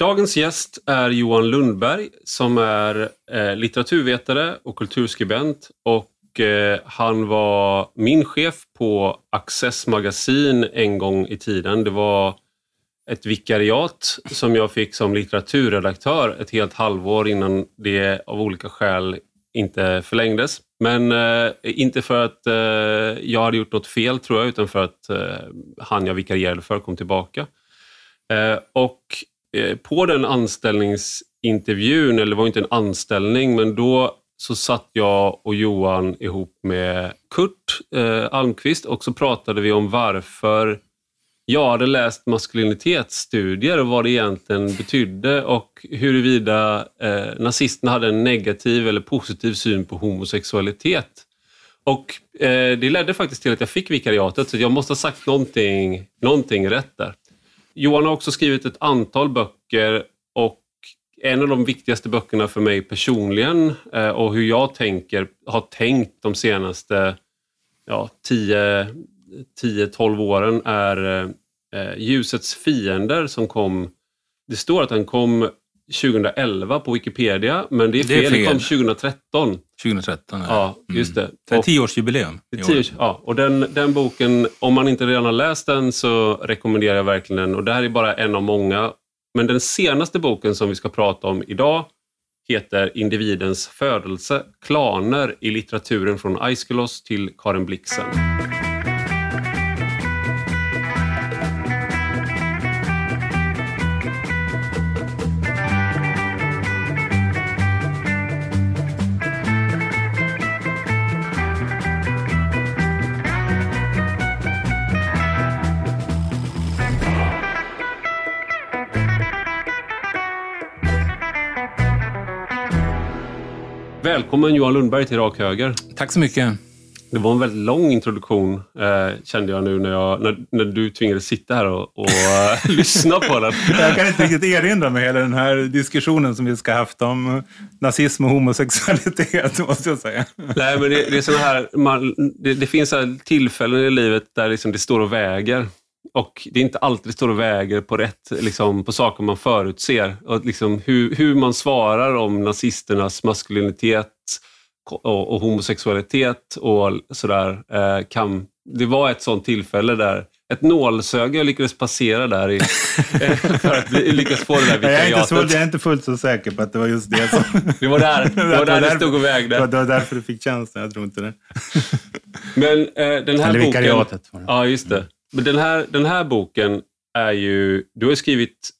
Dagens gäst är Johan Lundberg som är eh, litteraturvetare och kulturskribent och eh, han var min chef på Access magasin en gång i tiden. Det var ett vikariat som jag fick som litteraturredaktör ett helt halvår innan det av olika skäl inte förlängdes. Men eh, inte för att eh, jag hade gjort något fel tror jag, utan för att eh, han jag vikarierade för kom tillbaka. Eh, och Eh, på den anställningsintervjun, eller det var inte en anställning, men då så satt jag och Johan ihop med Kurt eh, Almqvist och så pratade vi om varför jag hade läst maskulinitetsstudier och vad det egentligen betydde och huruvida eh, nazisterna hade en negativ eller positiv syn på homosexualitet. Och eh, Det ledde faktiskt till att jag fick vikariatet, så jag måste ha sagt någonting, någonting rätt där. Johan har också skrivit ett antal böcker och en av de viktigaste böckerna för mig personligen eh, och hur jag tänker, har tänkt de senaste ja, 10-12 åren är eh, eh, Ljusets fiender som kom, det står att den kom 2011 på Wikipedia, men det är fel, det, är fel. det kom 2013. 2013, ja. ja just det. Mm. Det är tioårsjubileum. Tio, ja, och den, den boken, om man inte redan har läst den så rekommenderar jag verkligen den. Och det här är bara en av många. Men den senaste boken som vi ska prata om idag heter Individens födelse, klaner i litteraturen från Aiskelos till Karin Blixen. Välkommen Johan Lundberg till Rak Höger. Tack så mycket. Det var en väldigt lång introduktion eh, kände jag nu när, jag, när, när du tvingades sitta här och, och uh, lyssna på den. Jag kan inte riktigt erinra mig hela den här diskussionen som vi ska haft om nazism och homosexualitet, måste jag säga. Nej, men det, det är här, man, det, det, finns så tillfällen i livet där liksom det står och väger. Och det är inte alltid det står och väger på rätt, liksom, på saker man förutser. Och liksom hur, hur man svarar om nazisternas maskulinitet och, och homosexualitet och sådär. Eh, kan, det var ett sånt tillfälle där ett nålsöga jag lyckades passera där i, eh, för att lyckas få det där vikariatet. Jag är, inte så, jag är inte fullt så säker på att det var just det som... det var där det, var där det stod och vägde. Det var därför du fick tjänsten, jag tror inte det. Men eh, den här Eller boken... vikariatet. Ja, just det. Men den här, den här boken är ju... Du har skrivit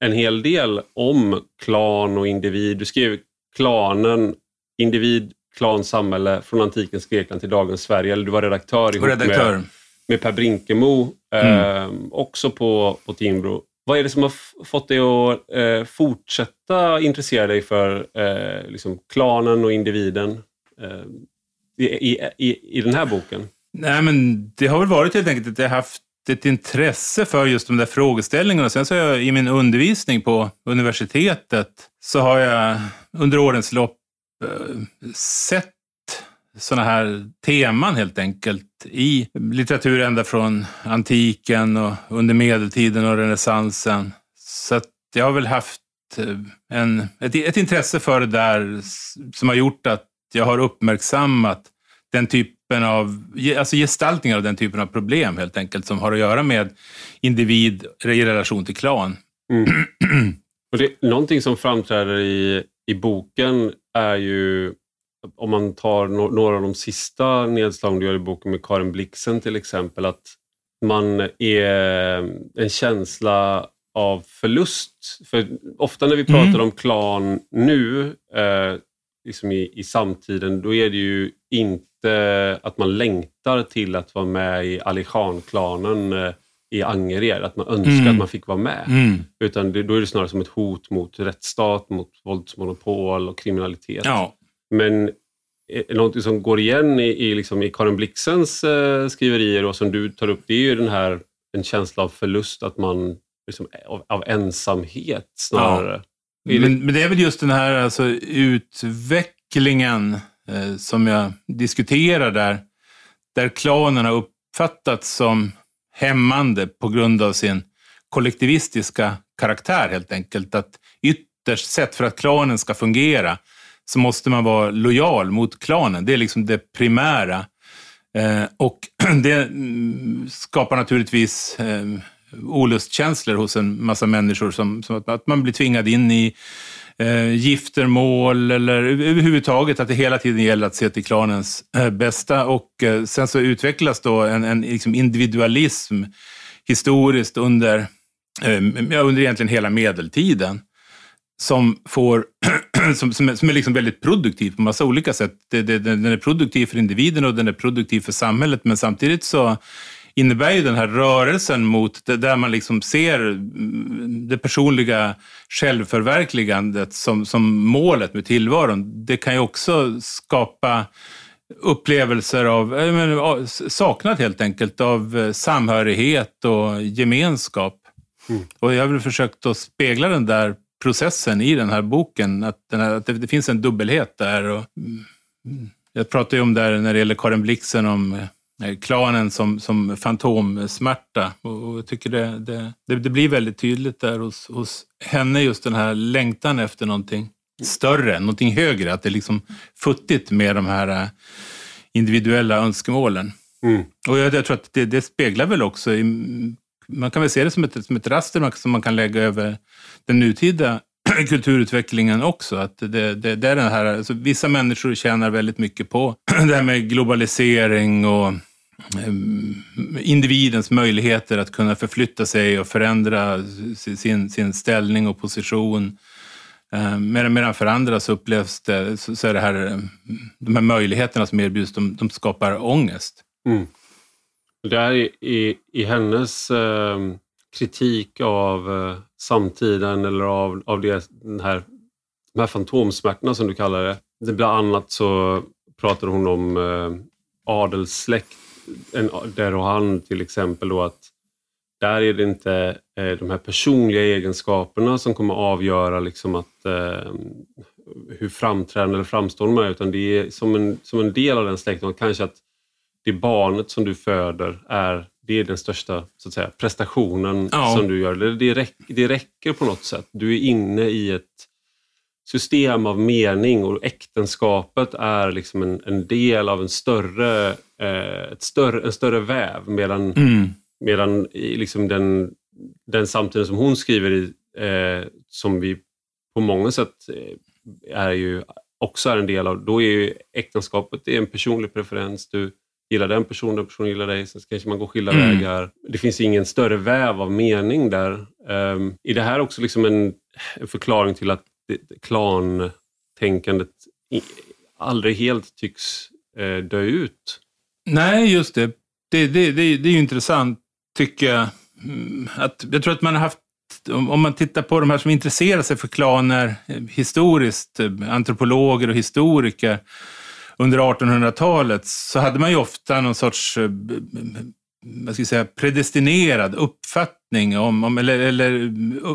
en hel del om klan och individ. Du skrev klanen, individ, klan, samhälle från antikens Grekland till dagens Sverige. Eller du var redaktör ihop redaktör. Med, med Per Brinkemo, mm. eh, också på, på Timbro. Vad är det som har fått dig att eh, fortsätta intressera dig för eh, liksom klanen och individen eh, i, i, i den här boken? Nej, men det har väl varit helt enkelt att jag haft ett intresse för just de där frågeställningarna. Sen så har jag i min undervisning på universitetet så har jag under årens lopp eh, sett sådana här teman helt enkelt i litteratur ända från antiken och under medeltiden och renässansen. Så att jag har väl haft eh, en, ett, ett intresse för det där som har gjort att jag har uppmärksammat den typen av, alltså gestaltningar av den typen av problem helt enkelt, som har att göra med individ i relation till klan. Mm. Och det, någonting som framträder i, i boken är ju, om man tar no, några av de sista nedslagen du gör i boken med Karin Blixen till exempel, att man är en känsla av förlust. För ofta när vi pratar mm. om klan nu, eh, liksom i, i samtiden, då är det ju inte att man längtar till att vara med i Ali Khan-klanen eh, i Angered, att man önskar mm. att man fick vara med. Mm. Utan det, då är det snarare som ett hot mot rättsstat, mot våldsmonopol och kriminalitet. Ja. Men eh, något som går igen i, i, liksom, i Karin Blixens eh, skriverier och som du tar upp, det är ju den här en känsla av förlust, att man liksom, av, av ensamhet snarare. Ja. Men, men, det är väl just den här alltså, utvecklingen eh, Eh, som jag diskuterar där, där klanen har uppfattats som hämmande på grund av sin kollektivistiska karaktär helt enkelt. Att ytterst sett, för att klanen ska fungera, så måste man vara lojal mot klanen. Det är liksom det primära. Eh, och det mm, skapar naturligtvis eh, olustkänslor hos en massa människor, som, som att man blir tvingad in i eh, giftermål eller överhuvudtaget att det hela tiden gäller att se till klanens eh, bästa. Och eh, sen så utvecklas då en, en liksom individualism historiskt under, eh, under egentligen hela medeltiden som, får, som, som, är, som är liksom väldigt produktiv på massa olika sätt. Det, det, den är produktiv för individen och den är produktiv för samhället, men samtidigt så innebär ju den här rörelsen mot det där man liksom ser det personliga självförverkligandet som, som målet med tillvaron. Det kan ju också skapa upplevelser av menar, saknad helt enkelt av eh, samhörighet och gemenskap. Mm. Och jag har väl försökt att spegla den där processen i den här boken, att, här, att det, det, finns en dubbelhet där. Och, mm, jag pratade ju om där när det gäller Karin Blixen om eh, klanen som, som fantomsmärta. Och jag tycker det, det, det, blir väldigt tydligt där hos, hos henne, just den här längtan efter någonting större, någonting högre. Att det är liksom futtigt med de här eh, individuella önskemålen. Mm. Och jag, jag, tror att det, det speglar väl också, i, man kan väl se det som ett, som ett raster som man kan lägga över den nutida kulturutvecklingen också. Att det, det, det är den här, alltså vissa människor tjänar väldigt mycket på det här med globalisering och Ehm, individens möjligheter att kunna förflytta sig och förändra sin, sin ställning och position. Ehm, medan för andra så upplevs det, så är det här, ehm, de här möjligheterna som erbjuds, de, de skapar ångest. Mm. Där är i, i hennes eh, kritik av eh, samtiden eller av, av det, den här, de här fantomsmärtorna som du kallar det. det bland annat så pratar hon om eh, adelssläkt, en, Derohan till exempel, då, att där är det inte eh, de här personliga egenskaperna som kommer avgöra liksom att, eh, hur framträdande eller framstående man är, utan det är som en, som en del av den släkten. Kanske att det barnet som du föder är det är den största så att säga, prestationen ja. som du gör. Det, räck, det räcker på något sätt. Du är inne i ett system av mening och äktenskapet är liksom en, en del av en större, eh, ett större, en större väv. Medan, mm. medan liksom den, den samtiden som hon skriver i, eh, som vi på många sätt eh, är ju också är en del av, då är ju äktenskapet är en personlig preferens. Du, gillar den personen, den personen gillar dig, sen kanske man går skilda mm. vägar. Det finns ingen större väv av mening där. Um, är det här också liksom en, en förklaring till att klantänkandet aldrig helt tycks eh, dö ut? Nej, just det. Det, det, det, det är ju intressant, tycker jag. Mm, att, jag tror att man har haft om man tittar på de här som intresserar sig för klaner eh, historiskt, eh, antropologer och historiker, under 1800-talet så hade man ju ofta någon sorts eh, vad ska jag säga, predestinerad uppfattning om, om eller, eller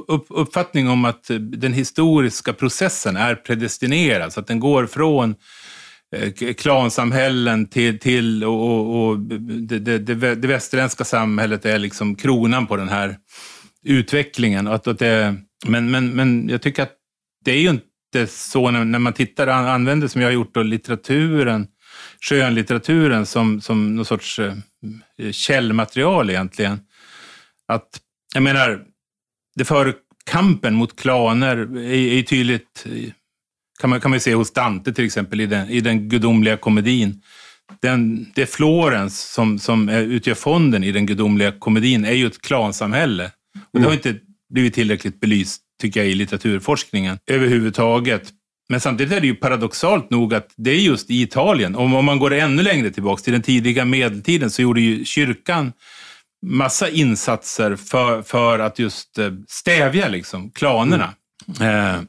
upp, uppfattning om att den historiska processen är predestinerad, så att den går från eh, klansamhällen till, till och, och, och det, det, det, det västerländska samhället är liksom kronan på den här utvecklingen. Att, att det, men, men, men jag tycker att det är ju inte inte så när, när man tittar, använder som jag har gjort då, litteraturen, skönlitteraturen som, som någon sorts eh, källmaterial egentligen. Att, jag menar, det för kampen mot klaner är, är tydligt, kan man, kan man se hos Dante till exempel i den, i den gudomliga komedin. Den, det Florens som, som utgör fonden i den gudomliga komedin är ju ett klansamhälle. Och det har inte blivit tillräckligt belyst tycker jag, i litteraturforskningen överhuvudtaget. Men samtidigt är det ju paradoxalt nog att det är just i Italien, om, om man går ännu längre tillbaka till den tidiga medeltiden, så gjorde ju kyrkan massa insatser för, för att just eh, stävja liksom, klanerna. Mm. Eh,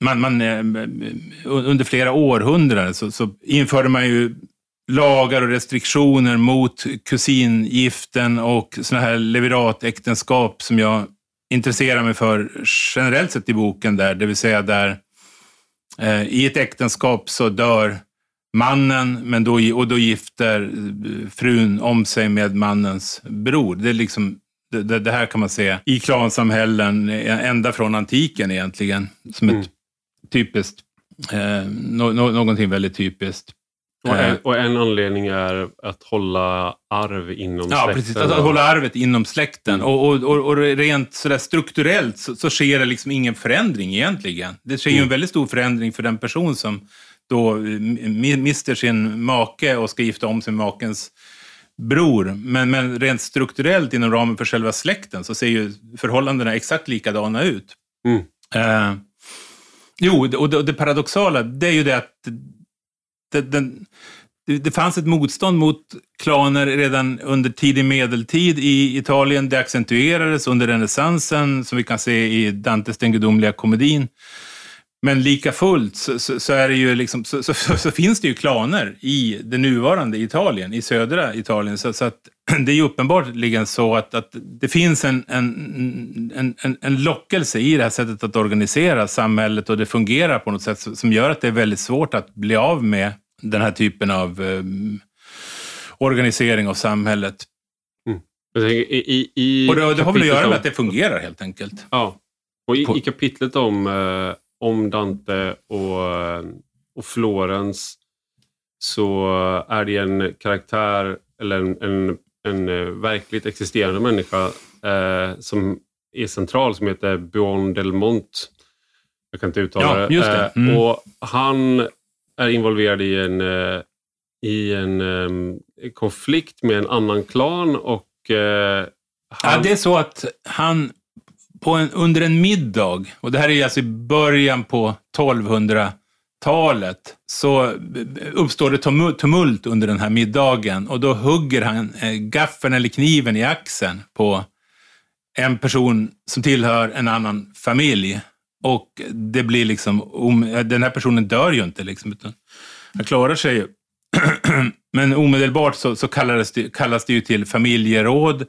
man, man, eh, under flera århundraden så, så införde man ju lagar och restriktioner mot kusingiften och sådana här leviratäktenskap som jag intresserar mig för generellt sett i boken där, det vill säga där i ett äktenskap så dör mannen men då, och då gifter eh, frun om sig med mannens bror. Det är liksom det, det, det här kan man se i klansamhällen ända från antiken egentligen. Som ett mm. typiskt, eh, no, no, någonting väldigt typiskt. Och en, och en, anledning är att hålla arv inom ja, släkten. Ja, precis. Att hålla arvet inom släkten. Mm. Och, och, och, rent sådär strukturellt så, så, sker det liksom ingen förändring egentligen. Det sker mm. ju en väldigt stor förändring för den person som då mister sin make och ska gifta om med makens bror. Men, men rent strukturellt inom ramen för själva släkten så ser ju förhållandena exakt likadana ut. Mm. Eh, jo, och det, och det paradoxala det är ju det att det, den, det fanns ett motstånd mot klaner redan under tidig medeltid i Italien. Det accentuerades under renässansen, som vi kan se i Dantes Den gudomliga komedin. Men lika fullt så, så, så, är det ju liksom, så, så, finns det ju klaner i det nuvarande Italien, i södra Italien. Så, att det är ju uppenbarligen så att, att det finns en, en, en, en, lockelse i det här sättet att organisera samhället och det fungerar på något sätt som gör att det är väldigt svårt att bli av med den här typen av eh, organisering av samhället. Mm. I, i, i och det, det har väl att göra med att det fungerar helt enkelt. Ja, och i, i kapitlet om eh, om Dante och, och Florens så är det en karaktär eller en, en, en eh, verkligt existerande människa eh, som är central som heter Buon del Mont. Jag kan inte uttala ja, det. det. Eh, mm. och han är involverad i en, eh, i en um, konflikt med en annan klan och uh, han... Ja, det är så att han på en, under en middag, och det här är alltså i början på 1200-talet, så uppstår det tumult under den här middagen och då hugger han eh, gaffeln eller kniven i axeln på en person som tillhör en annan familj. Och det blir liksom, eh, den här personen dör ju inte liksom, utan han klarar sig ju. Men omedelbart så, så kallas, det, kallas det ju till familjeråd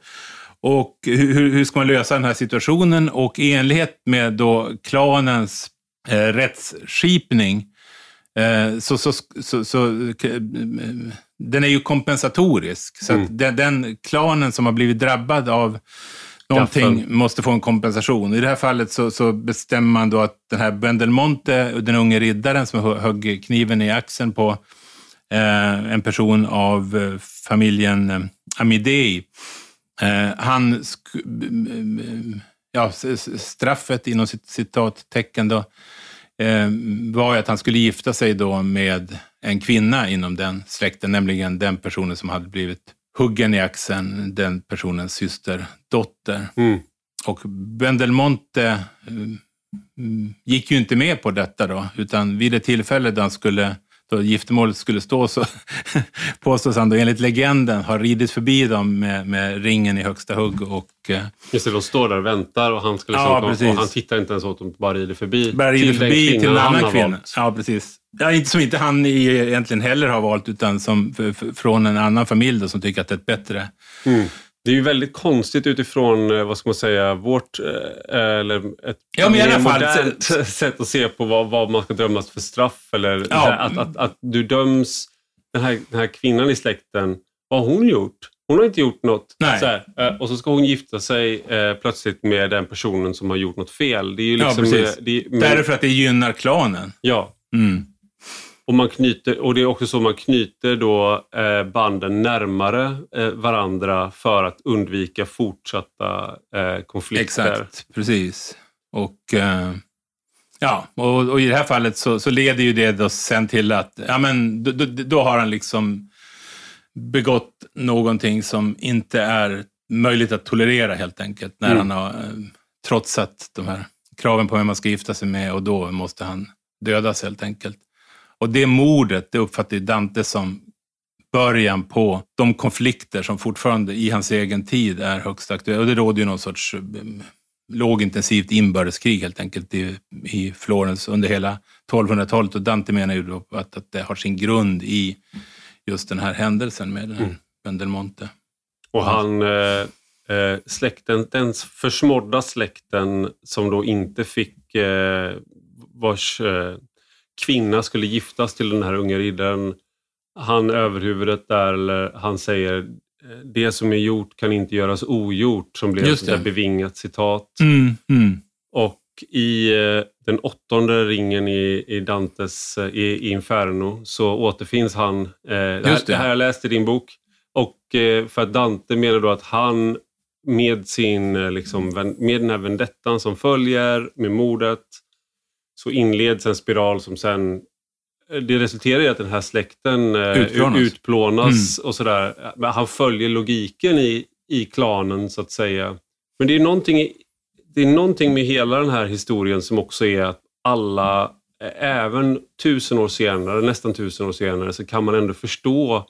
och hur, hur ska man lösa den här situationen? Och i enlighet med då klanens eh, rättsskipning eh, så, så, så, så, eh, den är ju kompensatorisk. Så mm. den, den, klanen som har blivit drabbad av någonting Gaffel. måste få en kompensation. I det här fallet så, så bestämmer man då att den här Bendelmonte, den unge riddaren som högg kniven i axeln på eh, en person av eh, familjen eh, Amidei, han, ja, straffet inom citattecken då, eh, var att han skulle gifta sig då med en kvinna inom den släkten, nämligen den personen som hade blivit huggen i axeln, den personens systerdotter. Mm. Och Bendelmonte eh, gick ju inte med på detta då, utan vid ett tillfälle då han skulle då giftermålet skulle stå så påstås han då enligt legenden ha ridit förbi dem med, med ringen i högsta hugg. Och, eh, Just det, de står där och väntar och han, skulle ja, och han tittar inte ens åt dem, bara rider förbi. Bara rider till förbi till en annan kvinna. Ja, precis. Ja, inte som inte han egentligen heller har valt, utan som från en annan familj då, som tycker att det är ett bättre mm. Det är ju väldigt konstigt utifrån, eh, vad ska man säga, vårt, eh, eller ett ja, men i alla fall, modernt så... sätt att se på vad, vad, man ska dömas för straff. Eller ja. att, att, att du döms, den här, den här kvinnan i släkten, vad har hon gjort? Hon har inte gjort något. Så här, eh, och så ska hon gifta sig eh, plötsligt med den personen som har gjort något fel. Det är ju liksom, ja, precis. Det, men... Därför att det gynnar klanen. Ja. Mm. Och, man knyter, och det är också så man knyter då eh, banden närmare eh, varandra för att undvika fortsatta eh, konflikter. Exakt, precis. Och, ja, och, och, i det här fallet så, så, leder ju det då sen till att ja, men, då, då, då har han liksom begått någonting som inte är möjligt att tolerera helt enkelt. När mm. han har trotsat de här kraven på vem man ska gifta sig med och då måste han dödas helt enkelt. Och det mordet, det uppfattar Dante som början på de konflikter som fortfarande i hans egen tid är högst aktuella. Och det råder ju någon sorts eh, lågintensivt inbördeskrig helt enkelt i, i Florens under hela 1200-talet. Och Dante menar ju då att, att det har sin grund i just den här händelsen med den här mm. Bendelmonte. Och han, eh, eh, släkten, den försmådda släkten som då inte fick, eh, vars eh, kvinna skulle giftas till den här unga riddaren. Han överhuvudet där, eller han säger det som är gjort kan inte göras ogjort, som blev Just ett bevingat citat. Mm, mm. Och i eh, den åttonde ringen i, i Dantes eh, i, i Inferno så återfinns han. Eh, det, här, det. har jag läst i din bok. Och eh, för att Dante menar då att han med, sin, eh, liksom, med den här vendettan som följer, med mordet, så inleds en spiral som sen eh, det resulterar i att den här släkten eh, Utplånas. utplånas och sådär. Han följer logiken i, i klanen så att säga. Men det är, någonting, det är någonting med hela den här historien som också är att alla, även tusen år senare, nästan tusen år senare, så kan man ändå förstå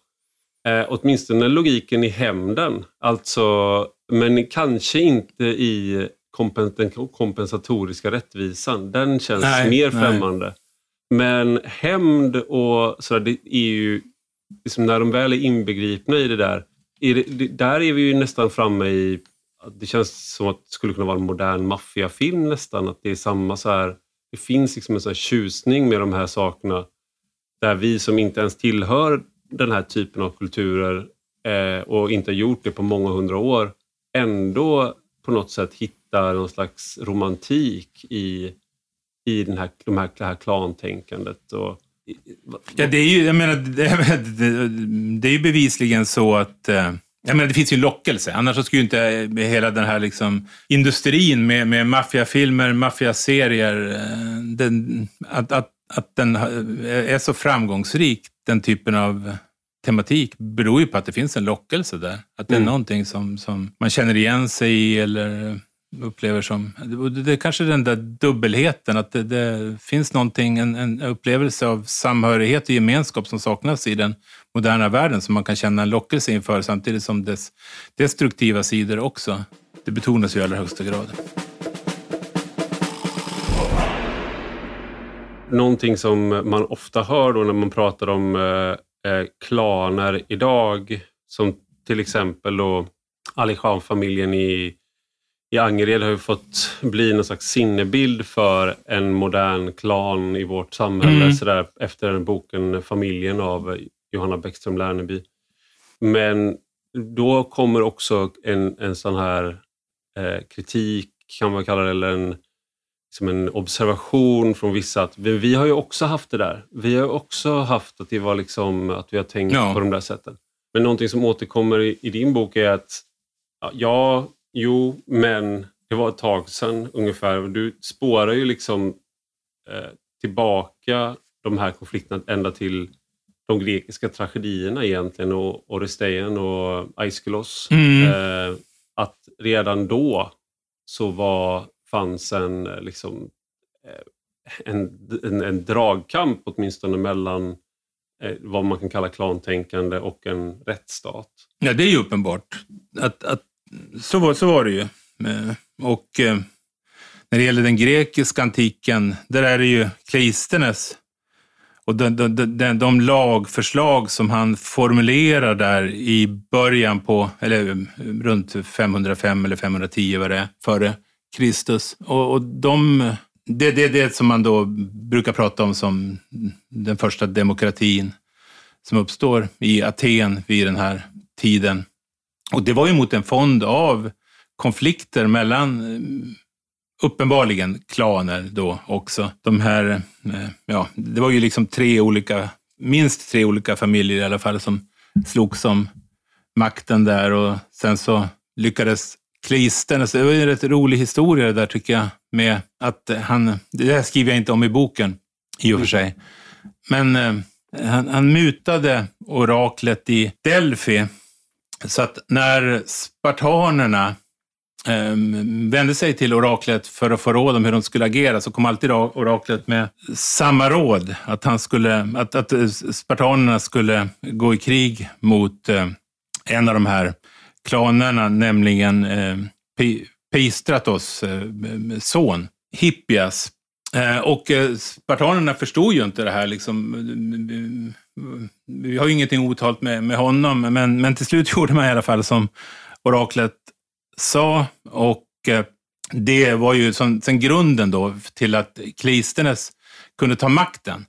eh, åtminstone logiken i hämnden. Alltså, men kanske inte i kompen, den kompensatoriska rättvisan. Den känns Nej, mer nej. främmande. Men hämnd och sådär, det är ju, liksom när de väl är inbegripna i det där, är det, det, där är vi ju nästan framme i, det känns som att det skulle kunna vara en modern maffiafilm nästan, att det är samma så här, det finns liksom en sån här tjusning med de här sakerna, där vi som inte ens tillhör den här typen av kulturer eh, och inte har gjort det på många hundra år, ändå på något sätt hittar någon slags romantik i, i den här, de här, det här klantänkandet. Och, Ja, det är ju, jag menar, det, är ju bevisligen så att eh, jag menar, det finns ju en lockelse. Annars så skulle ju inte hela den här liksom, industrin med, med maffiafilmer, maffiaserier, eh, den, att, att, att den är så framgångsrik, den typen av tematik, beror ju på att det finns en lockelse där. Att det är Mm. någonting som, som man känner igen sig i eller upplever som... Det, det är kanske den där dubbelheten, att det, det finns någonting, en, en upplevelse av samhörighet och gemenskap som saknas i den moderna världen, som man kan känna en lockelse inför, samtidigt som dess destruktiva sidor också. Det betonas ju i allra högsta grad. Någonting som man ofta hör då när man pratar om eh, eh klaner idag, som till exempel då Ali Khan-familjen i, i Angered har ju fått bli någon slags sinnebild för en modern klan i vårt samhälle, Mm. sådär, efter den boken Familjen av Johanna Bäckström Lerneby. Men då kommer också en, en sån här eh, kritik, kan man kalla det, eller en, som en observation från vissa att vi, vi har ju också haft det där. Vi har också haft att det var liksom att vi har tänkt Ja. på de där sätten. Men någonting som återkommer i, i din bok är att ja, ja, jo, men det var ett tag sedan ungefär. Du spårar ju liksom eh, tillbaka de här konflikterna ända till de grekiska tragedierna egentligen och Oresteien och Aeschylos. Mm. Eh, att redan då så var, fanns en, eh, liksom, eh, en, en, en dragkamp åtminstone mellan eh, vad man kan kalla klantänkande och en rättsstat. Ja, det är ju uppenbart. Att, att, så, var, så var det ju. Eh, och eh, när det gäller den grekiska antiken, där är det ju Kleistenes och de, de, de, de lagförslag som han formulerar där i början på, eller eh, runt 505 eller 510 var det före Kristus. Och, och de, det, det är det som man då brukar prata om som den första demokratin som uppstår i Aten vid den här tiden. Och det var ju mot en fond av konflikter mellan eh, uppenbarligen klaner då också. De här, eh, ja, det var ju liksom tre olika, minst tre olika familjer i alla fall som slogs om makten där. Och sen så lyckades Klisternes, alltså, det var ju en rätt rolig historia det där tycker jag, med att han, det där skriver jag inte om i boken i och för sig, men eh, han, han mutade oraklet i Delphi så att när spartanerna eh, vände sig till oraklet för att få råd om hur de skulle agera så kom alltid oraklet med samma råd. Att, han skulle, att, att eh, spartanerna skulle gå i krig mot eh, en av de här klanerna, nämligen eh, eh, son, Hippias. Eh, och eh, spartanerna förstod ju inte det här. Liksom, eh, vi har ju ingenting otalt med, med honom, men, men till slut gjorde man i alla fall som oraklet sa. Och eh, det var ju som, sen grunden då till att Klisternes kunde ta makten.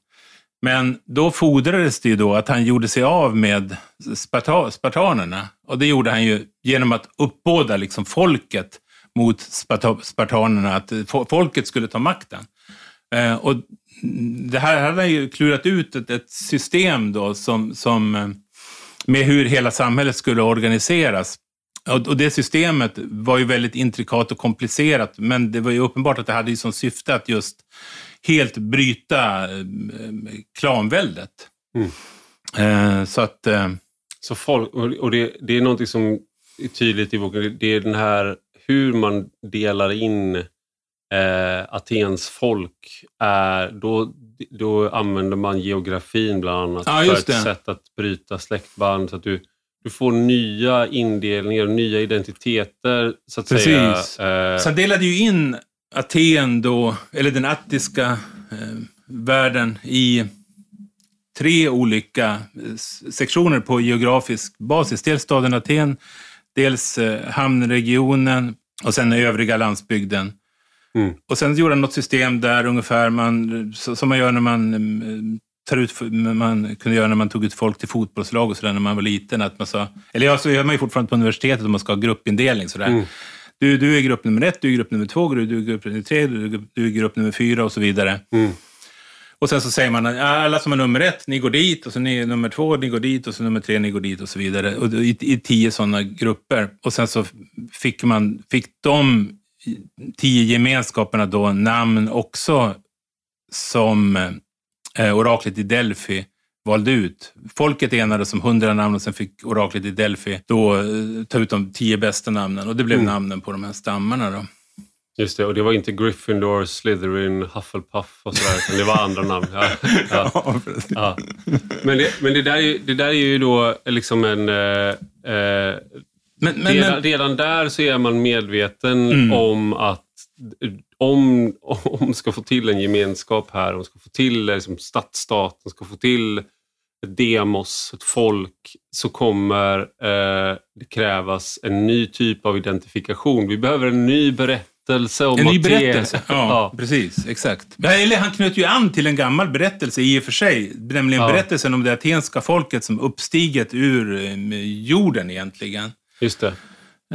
Men då fordrades det ju då att han gjorde sig av med sparta spartanerna. Och det gjorde han ju genom att uppbåda liksom folket mot sparta spartanerna, att folket skulle ta makten. Eh, och det här hade han ju klurat ut ett, ett system då som, som, eh, med hur hela samhället skulle organiseras. Och, och det systemet var ju väldigt intrikat och komplicerat, men det var ju uppenbart att det hade ju som syfte att just helt bryta eh, klanväldet. Mm. Eh, så att... Eh, så folk, och det, det är någonting som är tydligt i boken, det är den här hur man delar in eh, Atens folk. Är, då, då använder man geografin bland annat ja, för ett det. sätt att bryta släktband. Så att du, du får nya indelningar, nya identiteter. Så att Precis. säga. Eh, så han delade ju in Aten då, eller den attiska eh, världen i tre olika eh, sektioner på geografisk basis. Dels staden Aten, dels eh, hamnregionen och sen övriga landsbygden. Mm. Och sen gjorde han något system där ungefär man, som man gör när man eh, tar ut, man kunde göra när man tog ut folk till fotbollslag och sådär när man var liten. Att man sa, eller ja, så gör man ju fortfarande på universitetet om man ska ha gruppindelning. Sådär. Mm. Du, du är grupp nummer ett, du är grupp nummer två, du är grupp nummer tre, du är grupp nummer fyra och så vidare. Mm. Och sen så säger man att alla som är nummer ett, ni går dit, och så ni nummer två, ni går dit, och så nummer tre, ni går dit och så vidare. Och i, i tio sådana grupper. Och sen så fick, man, fick de tio gemenskaperna då namn också som eh, oraklet i Delphi valde ut. Folket enades om hundra namn och sen fick oraklet i Delphi då eh, ta ut de tio bästa namnen och det blev mm. namnen på de här stammarna. Då. Just det, och det var inte Gryffindor, Slytherin, Hufflepuff och sådär, utan det var andra namn. Ja, ja, ja. Men, det, men det, där är, det där är ju då liksom en... Eh, eh men, men, redan, redan, där så är man medveten mm. om att om, om ska få till en gemenskap här, om ska få till liksom, stadsstaten, ska få till ett demos, ett folk, så kommer eh, det krävas en ny typ av identifikation. Vi behöver en ny berättelse om En ny berättelse, ja, ja, precis. Exakt. Eller han knöt ju an till en gammal berättelse i och för sig, nämligen ja. berättelsen om det atenska folket som uppstiget ur eh, jorden egentligen. Just det.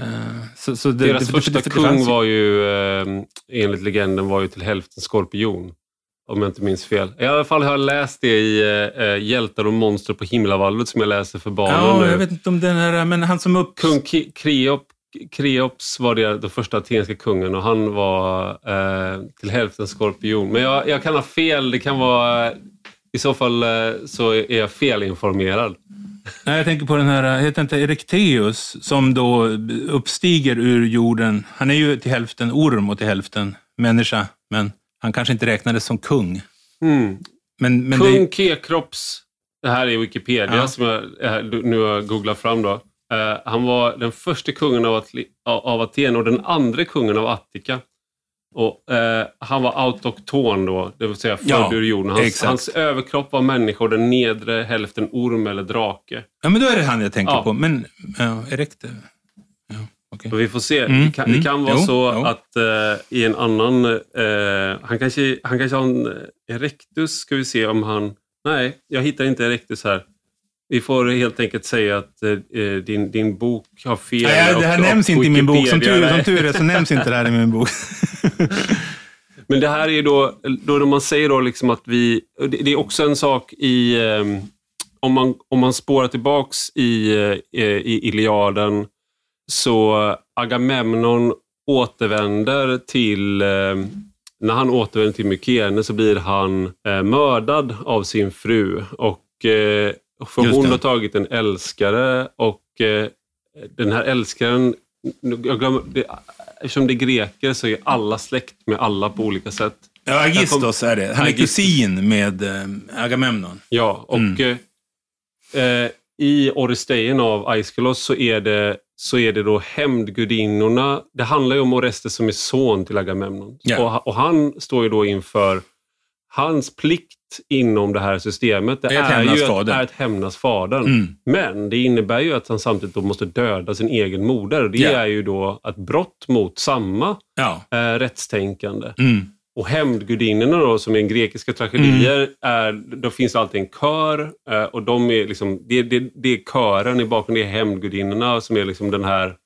Eh, så, så det, Deras det, första det, kung var ju, eh, enligt legenden, var ju till hälften skorpion. Om jag inte minns fel. I alla fall har jag läst det i uh, Hjältar och monster på himlavalvet som jag läser för barnen Ja, nu. jag vet inte om den här, men han som upp... Kung Kreop, Kreops var det, den första atenska kungen och han var uh, till hälften skorpion. Men jag, jag kan ha fel, det kan vara... I så fall så är jag felinformerad. Nej, jag tänker på den här, heter inte Erecteus, som då uppstiger ur jorden. Han är ju till hälften orm och till hälften människa, men han kanske inte räknades som kung. Mm. Men, men kung. Kekrops, det här är Wikipedia ja. som jag nu har googlat fram. Då. Uh, han var den första kungen av, av Aten och den andra kungen av Attika. Och, eh, han var autokton då, det vill säga född ja, ur jorden. Hans, hans, överkropp var människa och den nedre hälften orm eller drake. Ja, men då är det han jag tänker ja. på. Men, ja, erekte. Ja, okay. Vi får se. Mm, det, kan, mm, det kan vara jo, så jo. att eh, i en annan... Eh, han, kanske, han kanske har en eh, erectus, ska vi se om han... Nej, jag hittar inte erectus här. Vi får helt enkelt säga att eh, eh, din, din bok har fel. Nej, det här och, nämns och inte i min bok. Som tur, som tur är så nämns inte det här i min bok. Men det här är då, då man säger då liksom att vi... Det är också en sak i... Eh, om, man, om man spårar tillbaks i, eh, i Iliaden så Agamemnon återvänder till... Eh, när han återvänder till Mykene så blir han eh, mördad av sin fru. Och för hon har tagit en älskare och eh, den här älskaren, jag glömmer, det, eftersom det är greker så är alla släkt med alla på olika sätt. Ja, Agistos är det. Han är kusin med eh, Agamemnon. Ja, och mm. eh, eh i Oresteien av Aiskelos så är det, så är det då hämndgudinnorna. Det handlar ju om Orestes som är son till Agamemnon. Ja. Och, och han står ju då inför hans plikt inom det här systemet det, det är, är, ju att, är att hämnas fadern. Mm. Men det innebär ju att han samtidigt då måste döda sin egen moder. Det yeah. är ju då ett brott mot samma ja. äh, rättstänkande. Mm. och hämndgudinnorna då, som är grekiska tragedier, är, då finns det alltid en kör eh, och de är liksom, det, det, det är kören i bakgrunden, det är hämndgudinnorna som är liksom den här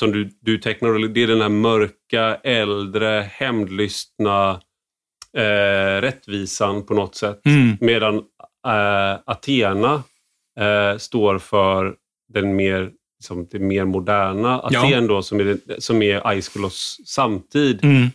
som du, du tecknar, det är den här mörka, äldre, hämndlystna eh, rättvisan på något sätt. Mm. Medan eh, Athena eh, står för den mer, liksom, det mer moderna Ja. Aten då, som är, som är Aiskulos samtid. Mm.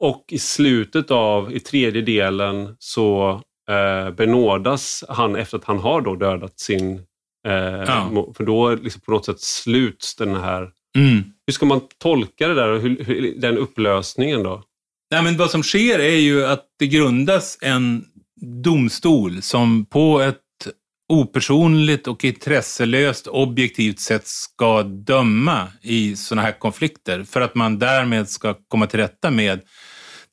Och i slutet av, i tredje delen, så eh, benådas han efter att han har då dödat sin... Eh, Ja. För då liksom på något sätt sluts den här... Mm. Hur ska man tolka det där, och hur, hur, den upplösningen då? Nej, men vad som sker är ju att det grundas en domstol som på ett opersonligt och intresselöst objektivt sätt ska döma i sådana här konflikter för att man därmed ska komma till rätta med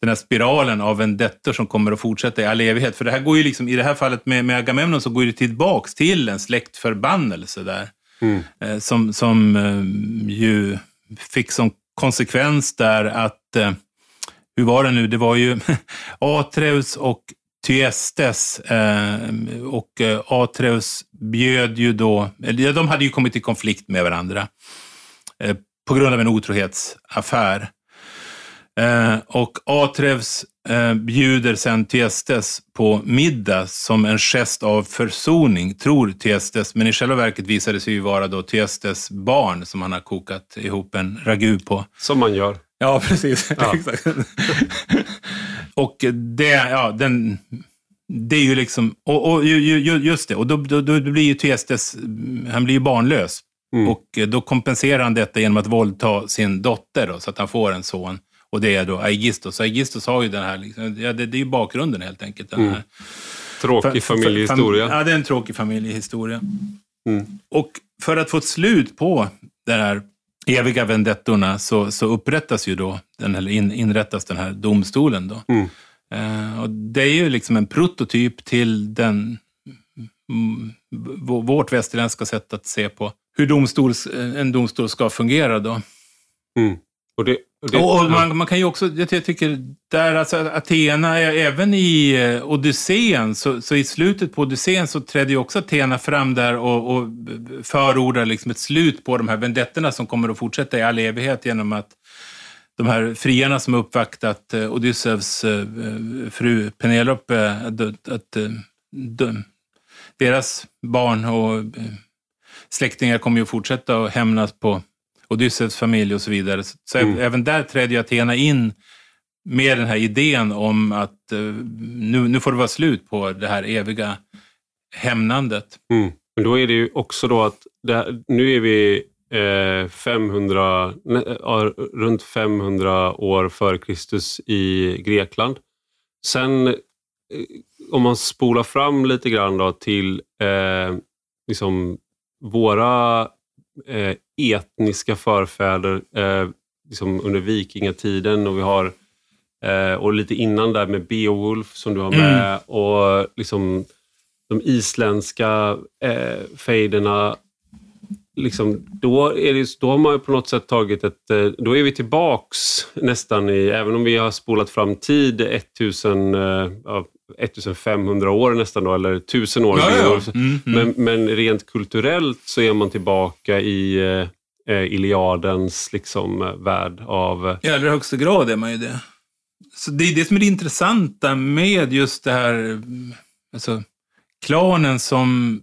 den här spiralen av vendettor som kommer att fortsätta i all evighet. För det här går ju liksom, i det här fallet med, med Agamemnon så går det tillbaks till en släktförbannelse där. Mm. Eh, som, som eh, ju fick som konsekvens där att, eh, hur var det nu, det var ju Atreus och Thyestes eh, och eh, Atreus bjöd ju då, eller de hade ju kommit i konflikt med varandra eh, på grund av en otrohetsaffär. Eh, och Atreus eh, bjuder sen Thyestes på middag som en gest av försoning, tror Thyestes. Men i själva verket visade det sig ju vara då Thyestes barn som han har kokat ihop en ragu på. Som man gör. Ja, precis. Ja. Exakt. och det, ja, den, det är ju liksom, och, och ju, ju, ju- just det, och då, då, då blir ju Thyestes, han blir ju barnlös. Mm. Och då kompenserar han detta genom att våldta sin dotter då, så att han får en son. Och det är då Aigistos. Aigistos har ju den här, liksom, ja, det, det är ju bakgrunden helt enkelt. Den Mm. Tråkig familjehistoria. Fam, ja, det är en tråkig familjehistoria. Mm. Och för att få ett slut på den här eviga vendettorna så, så upprättas ju då, den, eller in, inrättas den här domstolen. Då. Mm. Eh, och det är ju liksom en prototyp till den, mm, vårt västerländska sätt att se på hur domstols, en domstol ska fungera. Då. Mm. Och det, och det, Och, och man, man kan ju också, jag, tycker, där alltså Athena, även i eh, Odysseen, så, så i slutet på Odysseen så trädde ju också Athena fram där och, och förordar liksom ett slut på de här vendettorna som kommer att fortsätta i all evighet genom att de här friarna som uppvaktat eh, Odysseus eh, fru Penelope, att, att de, deras barn och släktingar kommer ju att fortsätta att hämnas på Odysseus familj och så vidare. Så, Mm. även där träder ju Athena in med den här idén om att eh, nu, nu får det vara slut på det här eviga hämnandet. Mm. Men då är det ju också då att här, nu är vi eh, 500, ne- ja, runt 500 år före Kristus i Grekland. Sen eh, om man spolar fram lite grann då till eh, liksom våra eh, etniska förfäder eh, liksom under vikingatiden och vi har eh, och lite innan där med Beowulf som du har med och liksom de isländska eh, fejderna, liksom, då, är det, då har man ju på något sätt tagit ett... Eh, då är vi tillbaks nästan i, även om vi har spolat fram tid 1000, eh, ja, 1500 år nästan då, eller 1000 år. Mm, mm. Men, men rent kulturellt så är man tillbaka i eh, eh, Iliadens liksom, eh, värld av... I allra högsta grad är man ju det. Så det är det som är det intressanta med just det här, mm, alltså klanen som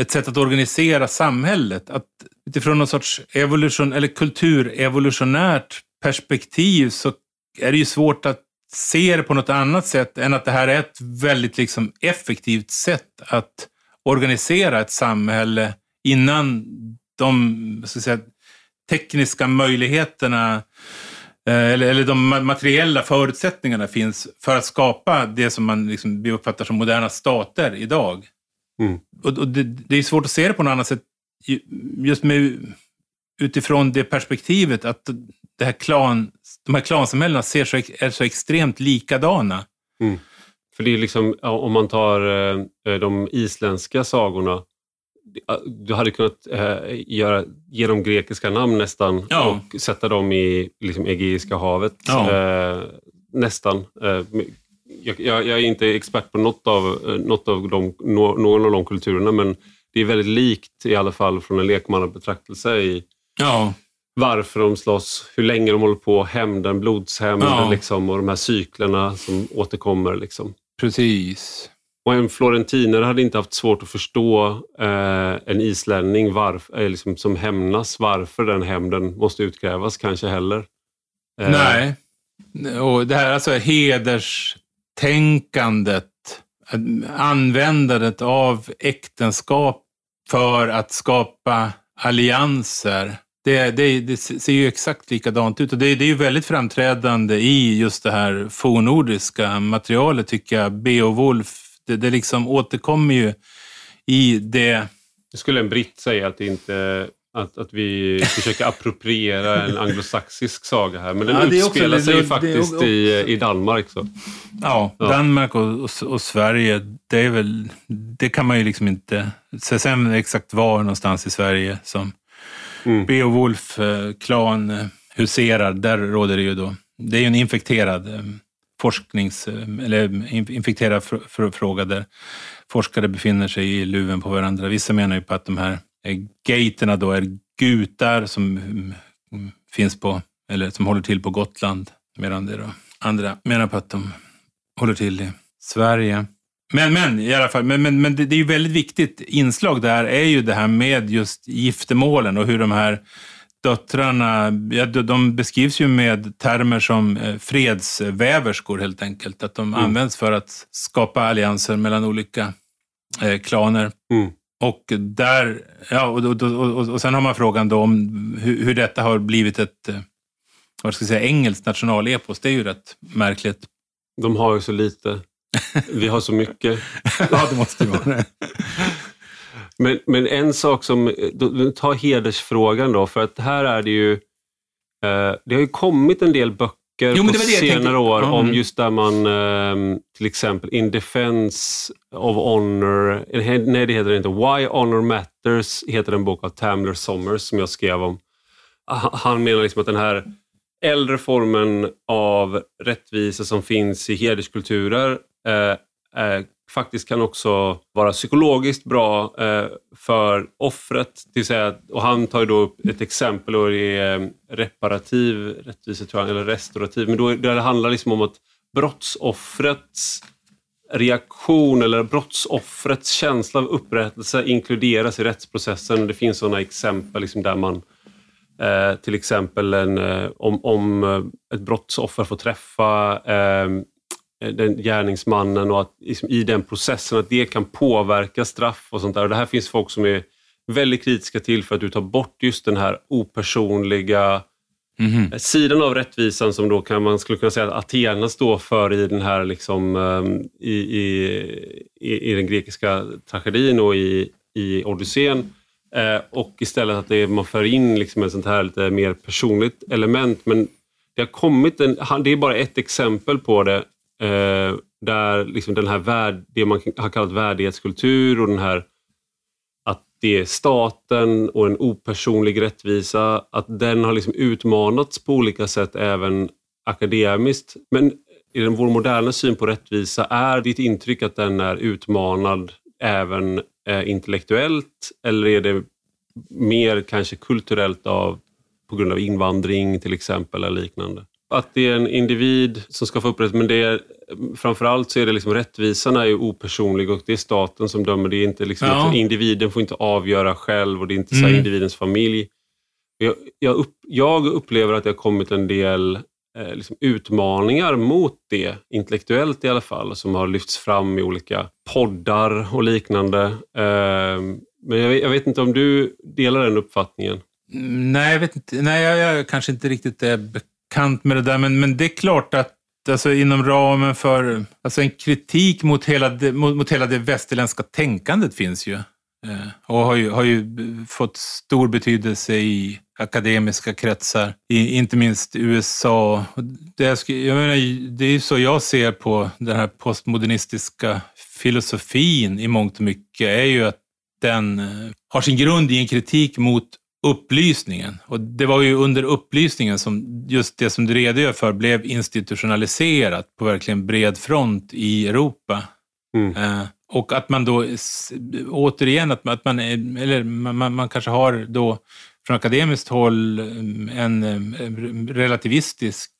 ett sätt att organisera samhället. Att utifrån någon sorts evolution, eller kulturevolutionärt perspektiv så är det ju svårt att se det på något annat sätt än att det här är ett väldigt liksom effektivt sätt att organisera ett samhälle innan de säga, tekniska möjligheterna eh, eller, eller de ma- materiella förutsättningarna finns för att skapa det som man liksom uppfattar som moderna stater idag. Mm. Och, och det, det är svårt att se det på något annat sätt ju- just med, utifrån det perspektivet att det här klan, de här klansamhällena ser så, är så extremt likadana. För det är liksom, om man tar eh, de isländska sagorna, eh, du hade kunnat eh, göra, ge dem grekiska namn nästan Ja. och sätta dem i liksom, Egeiska havet. Ja. Eh, nästan. Eh, jag, jag, är inte expert på något av, eh, något av de, någon av de kulturerna, men det är väldigt likt i alla fall från en lekmannabetraktelse i ja. Varför de slåss, hur länge de håller på, hämnden, blodshämnden ja. liksom, och de här cyklerna som återkommer. Liksom. Precis. Och en florentinare hade inte haft svårt att förstå eh, en islänning varf, eh, liksom, som hämnas, varför den hämnden måste utkrävas kanske heller. Eh. Nej, och det här alltså hederstänkandet, användandet av äktenskap för att skapa allianser. Det, det, det, ser ju exakt likadant ut och det, det är ju väldigt framträdande i just det här fornordiska materialet tycker jag. Beowulf det, det liksom återkommer ju i det. Det skulle en britt säga att, inte, att, att vi försöker appropriera en anglosaxisk saga här, men den ja, utspelar sig ju faktiskt också, i, i Danmark. Så. Ja, ja. Danmark och, och, och, Sverige, det är väl, det kan man ju liksom inte... Sen exakt var någonstans i Sverige som mm. Beowulf, eh, Klan, eh, huserar, där råder det ju då... Det är ju en infekterad eh, forsknings eller infekterad fråga där forskare befinner sig i luven på varandra. Vissa menar ju på att de här gaterna då är gutar som mm, mm, finns på, eller som håller till på Gotland, medan det då andra menar på att de håller till i Sverige. Men, men i alla fall, men, men, men det, det är ju väldigt viktigt inslag där är ju det här med just giftermålen och hur de här döttrarna, ja, de beskrivs ju med termer som eh, fredsväverskor helt enkelt. Att de mm. används för att skapa allianser mellan olika eh, klaner. Mm. Och, där, ja, och, och, och, och, sen har man frågan då om hur, hur detta har blivit ett eh, vad ska jag säga, engelskt nationalepos. Det är ju rätt märkligt. De har ju så lite. Vi har så mycket. ja, det måste vara det. Men, men en sak som, ta hedersfrågan då, för att här är det ju, eh, det har ju kommit en del böcker jo, på senare år mm. om just där man eh, till exempel In Defense of Honor, nej det heter det inte, Why Honor Matters heter en bok av Tamler Sommers som jag skrev om. Han menar liksom att den här äldre formen av rättvisa som finns i hederskulturer Eh, eh, faktiskt kan också vara psykologiskt bra eh, för offret. och han tar ju då upp ett exempel och det är eh, reparativ rättvisa, tror jag, eller restaurativ. Men då, det handlar liksom om att brottsoffrets reaktion eller brottsoffrets känsla av upprättelse inkluderas i rättsprocessen. Det finns sådana exempel liksom där man eh, till exempel en, om, om ett brottsoffer får träffa Eh, den gärningsmannen och att liksom, i den processen att det kan påverka straff och sånt där. Och det här finns folk som är väldigt kritiska till för att du tar bort just den här opersonliga mm. sidan av rättvisan som då kan man skulle kunna säga att Athena står för i den här liksom, ehm, i, i, i, i den grekiska tragedin och i, i Odysseen. Eh, och istället att det, man för in liksom ett sånt här lite mer personligt element. Men det har kommit en, det är bara ett exempel på det Eh, där liksom den här värld, det man har kallat värdighetskultur och den här att det är staten och en opersonlig rättvisa, att den har liksom utmanats på olika sätt även akademiskt. Men i den, vår moderna syn på rättvisa, är ditt intryck att den är utmanad även eh, intellektuellt eller är det mer kanske kulturellt av, på grund av invandring till exempel eller liknande? Att det är en individ som ska få upprättelse, men det är, framförallt så är det liksom rättvisan är opersonlig och det är staten som dömer. Det är inte liksom ja. individen får inte avgöra själv och det är inte så mm. individens familj. Jag, jag, upp, jag, upplever att det har kommit en del eh, liksom utmaningar mot det, intellektuellt i alla fall, som har lyfts fram i olika poddar och liknande. Eh, men jag, jag vet inte om du delar den uppfattningen? Nej, jag vet inte. Nej, jag, jag kanske inte riktigt är kant med det där, men, men det är klart att alltså, inom ramen för alltså, en kritik mot hela, det, mot, mot hela det västerländska tänkandet finns ju. Eh, och har ju, har ju fått stor betydelse i akademiska kretsar, i, inte minst USA. Det, jag menar, det är så jag ser på den här postmodernistiska filosofin i mångt och mycket, är ju att den eh, har sin grund i en kritik mot upplysningen. Och det var ju under upplysningen som just det som du redogör för blev institutionaliserat på verkligen bred front i Europa. Mm. Eh, och att man då, återigen, att man, att man, eller man, man kanske har då från akademiskt håll en relativistisk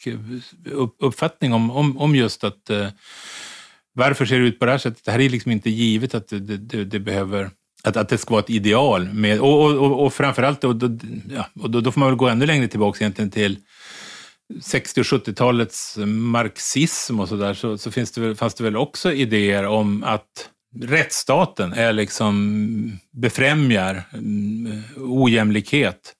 uppfattning om, om, om just att eh, varför ser det ut på det här sättet? Det här är liksom inte givet att det, det, det behöver att, att det ska vara ett ideal. Med, och, och, och, och framförallt, då, då, ja, och då, då, får man väl gå ännu längre tillbaka egentligen till 60 och 70-talets marxism och sådär, så, så finns det väl, fanns det väl också idéer om att rättsstaten är liksom befrämjar mm, ojämlikhet.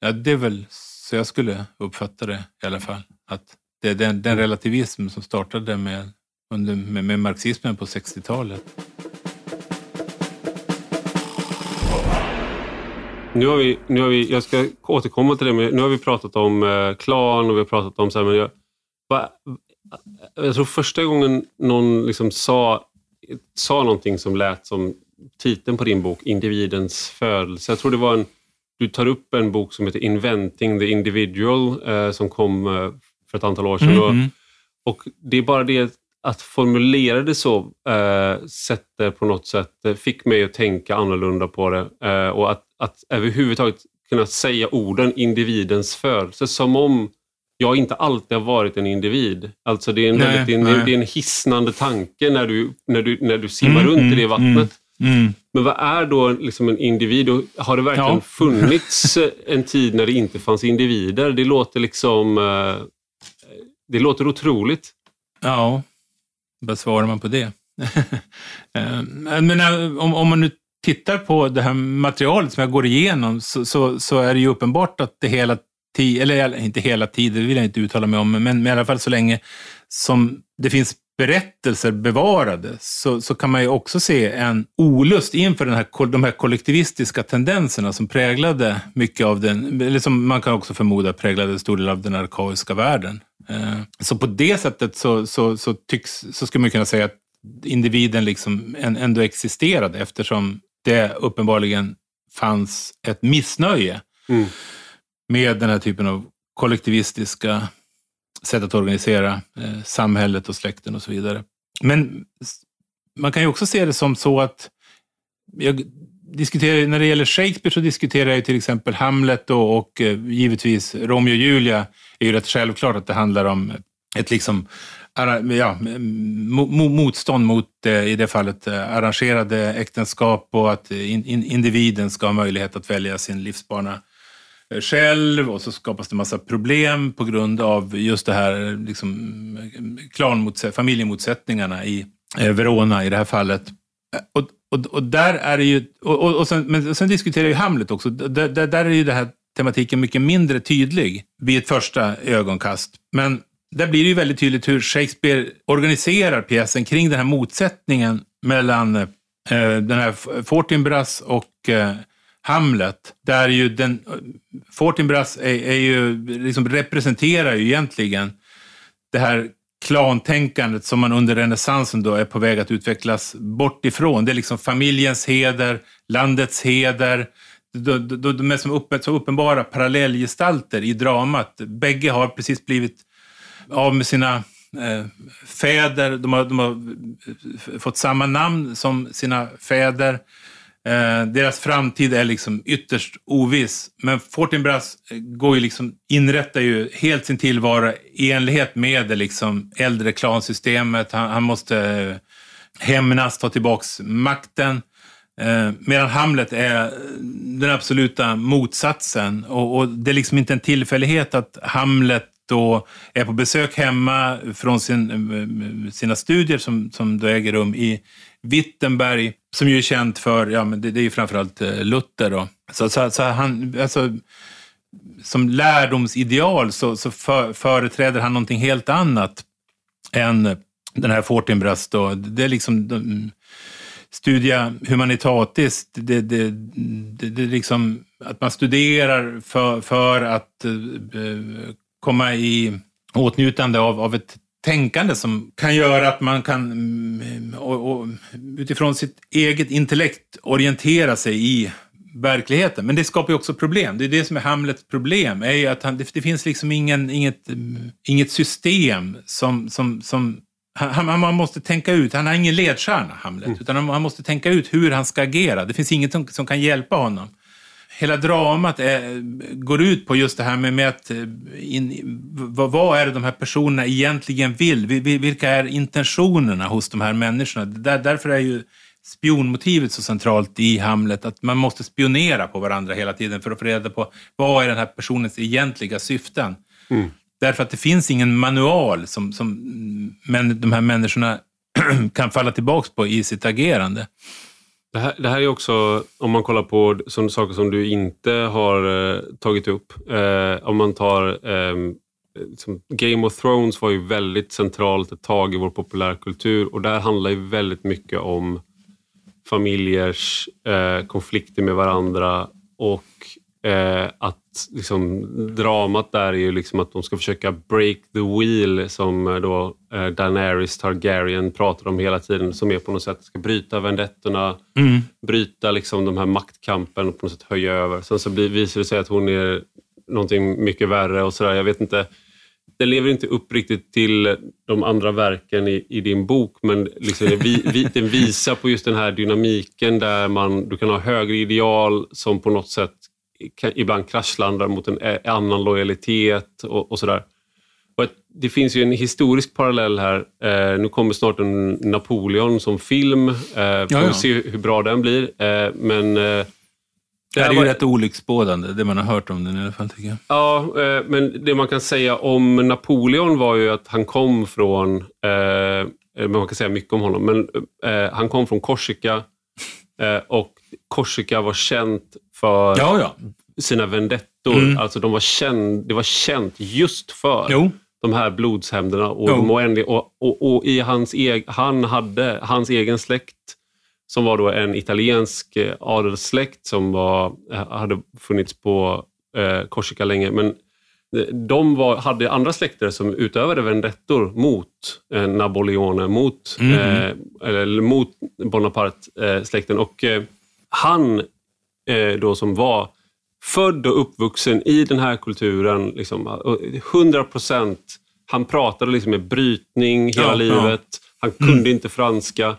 Ja, det är väl så jag skulle uppfatta det i alla fall. Att det är den, den relativism som startade med, under, med, med marxismen på 60-talet. Nu har vi, nu har vi, jag ska återkomma till det, men nu har vi pratat om eh, klan och vi har pratat om så här, men jag, va, jag tror första gången någon liksom sa, sa någonting som lät som titeln på din bok, Individens födelse. Jag tror det var en, du tar upp en bok som heter Inventing the Individual eh, som kom eh, för ett antal år sedan. Mm -hmm. och, och, Det är bara det att formulera det så eh, sätter på något sätt, eh, fick mig att tänka annorlunda på det. Eh, och att, att överhuvudtaget kunna säga orden individens födelse som om jag inte alltid har varit en individ. Alltså det är en, nej, väldigt, det är en, det är en hisnande tanke när du, när du, när du simmar mm, runt mm, i det vattnet. Mm, mm, men vad är då liksom en individ? Och har det verkligen ja. funnits en tid när det inte fanns individer? Det låter liksom... Eh, det låter otroligt. Ja, vad svarar man på det? Eh, men eh, om, om man nu tittar på det här materialet som jag går igenom så, så, så är det ju uppenbart att det hela tiden, eller inte hela tiden, det vill jag inte uttala mig om, men, men i alla fall så länge som det finns berättelser bevarade så, så kan man ju också se en olust inför den här, de här kollektivistiska tendenserna som präglade mycket av den, eller som man kan också förmoda präglade en stor del av den arkaiska världen. Eh, så på det sättet så, så, så, tycks, så skulle man kunna säga att individen liksom ändå existerade eftersom det uppenbarligen fanns ett missnöje mm. med den här typen av kollektivistiska sätt att organisera eh, samhället och släkten och så vidare. Men man kan ju också se det som så att jag diskuterar, när det gäller Shakespeare så diskuterar jag till exempel Hamlet och, och eh, givetvis Romeo och Julia är ju rätt självklart att det handlar om ett liksom ja, motstånd mot, eh, i det fallet, eh, arrangerade äktenskap och att individen ska ha möjlighet att välja sin livsbana eh, själv och så skapas det massa problem på grund av just det här liksom, familjemotsättningarna i Verona i det här fallet. Och, och, och där är det ju, och, och sen, men sen diskuterar ju Hamlet också, där, där, där är ju den här tematiken mycket mindre tydlig vid ett första ögonkast. Men där blir det ju väldigt tydligt hur Shakespeare organiserar pjäsen kring den här motsättningen mellan eh, den här Fortinbras och eh, Hamlet. Där ju den, eh, Fortinbras är, är ju, liksom representerar ju egentligen det här klantänkandet som man under renässansen då är på väg att utvecklas bort ifrån. Det är liksom familjens heder, landets heder. De, de, de är som, upp, uppenbara parallellgestalter i dramat. Bägge har precis blivit av med sina eh, fäder. De har, de har eh, fått samma namn som sina fäder. Eh, deras framtid är liksom ytterst oviss. Men Fortinbras eh, går ju liksom, inrättar ju helt sin tillvaro i enlighet med det liksom äldre klansystemet. Han, han måste eh, hämnas, ta tillbaks makten. Eh, medan Hamlet är eh, den absoluta motsatsen. Och, och, det är liksom inte en tillfällighet att Hamlet då är på besök hemma från sin, eh, sina studier som, som då äger rum i Wittenberg, som ju är känt för, ja men det, det är ju framförallt eh, Luther då. Så, så, så han, alltså, som lärdomsideal så, så för, företräder han någonting helt annat än den här Fortinbras då. Det är liksom de, studia humanitatis, det, det, det, det, liksom att man studerar för, för att eh, komma i åtnjutande av, av ett tänkande som kan göra att man kan mm, och, och, utifrån sitt eget intellekt orientera sig i verkligheten. Men det skapar ju också problem. Det är det som är Hamlets problem. Är ju att han, det, det finns liksom ingen, inget, inget system som, som, som han, man måste tänka ut, han har ingen ledstjärna, Hamlet, mm. utan han måste tänka ut hur han ska agera. Det finns inget som, som kan hjälpa honom. Hela dramat är, går ut på just det här med, med att, in, vad, vad, är det de här personerna egentligen vill? Vilka är intentionerna hos de här människorna? Där, därför är ju spionmotivet så centralt i Hamlet, att man måste spionera på varandra hela tiden för att få reda på vad är den här personens egentliga syften. Mm. Därför att det finns ingen manual som, som men de här människorna kan falla tillbaka på i sitt agerande. Det här, det här, är också, om man kollar på som, saker som du inte har eh, tagit upp. Eh, om man tar eh, Game of Thrones var ju väldigt centralt ett tag i vår populärkultur och där handlar ju väldigt mycket om familjers eh, konflikter med varandra och eh, att liksom, dramat där är ju liksom att de ska försöka break the wheel som eh, då eh, Daenerys Targaryen pratar om hela tiden, som är på något sätt ska bryta vendettorna, mm. bryta liksom de här maktkampen och på något sätt höja över. Sen så blir, visar det sig att hon är någonting mycket värre och sådär. Jag vet inte den lever inte upp riktigt till de andra verken i, i din bok, men liksom vi, vi, den visar på just den här dynamiken där man, du kan ha högre ideal som på något sätt ibland kraschlandar mot en annan lojalitet och, och sådär. det finns ju en historisk parallell här. Eh, nu kommer snart en Napoleon som film. Eh, får vi se hur bra den blir. Eh, men eh, det här är ju rätt olycksbådande, det man har hört om den i alla fall. tycker jag. Ja, eh, men det man kan säga om Napoleon var ju att han kom från, eh, man kan säga mycket om honom, men eh, han kom från Korsika och Korsika var känt för ja, ja. sina vendettor. Mm. Alltså de var känd, det var känt just för jo. de här blodshämnderna. Och, och, och, och, i hans, eg, han hade, hans egen släkt som var då en italiensk eh, adelssläkt som var, eh, hade funnits på eh, Korsika länge. Men de var, hade andra släkter som utövade vendettor mot eh, Napoleone, mot, mm. eh, eller mot Bonaparte-släkten. Eh, och eh, han då som var född och uppvuxen i den här kulturen, liksom, 100 procent. Han pratade liksom med brytning hela ja, livet. Ja. Han kunde mm. inte franska.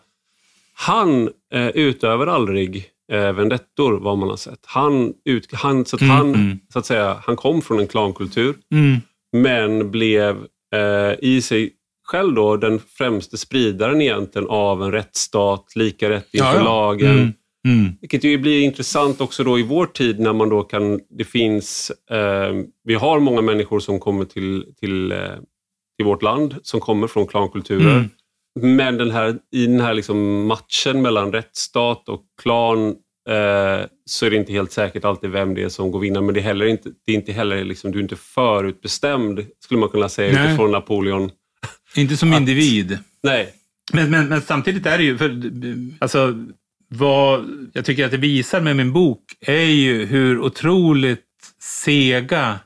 Han eh, utövar aldrig eh, vendettor, vad man har sett. Han, ut, han, så att mm, han, mm. så att säga, han kom från en klankultur, mm. men blev eh, i sig själv då den främste spridaren egentligen av en rättsstat, lika rätt inför ja, ja. lagen. Mm. Vilket ju blir intressant också då i vår tid när man då kan, det finns, eh, vi har många människor som kommer till, till, eh, till vårt land som kommer från klankulturer. Mm. Men den här, i den här liksom matchen mellan rättsstat och klan eh, så är det inte helt säkert alltid vem det är som går vinnare. Men det är, heller inte, det är inte heller liksom, du är inte förutbestämd, skulle man kunna säga, Nej. utifrån Napoleon. Inte som att, individ. Nej. Men, men, men, samtidigt är det ju, för, alltså, vad jag tycker att det visar med min bok är ju hur otroligt sega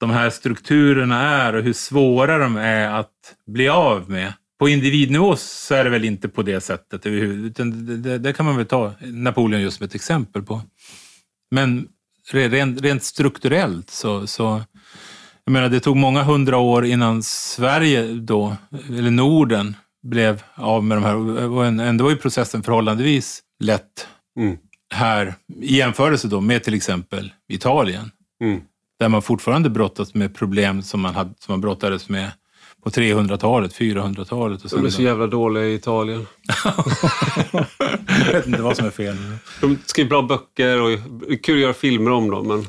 de här strukturerna är och hur svåra de är att bli av med på individnivå så är det väl inte på det sättet utan det, det, det, kan man väl ta Napoleon just som ett exempel på. Men rent, rent strukturellt så, så jag menar, det tog många hundra år innan Sverige då, eller Norden, blev av med de här. Och ändå var ju processen förhållandevis lätt mm. här i jämförelse då med till exempel Italien. Mm. Där man fortfarande brottas med problem som man, hade, som man brottades med på 300-talet, 400-talet. De är så jävla dåliga i Italien. jag vet inte vad som är fel. De skriver bra böcker och är kul att göra filmer om dem, men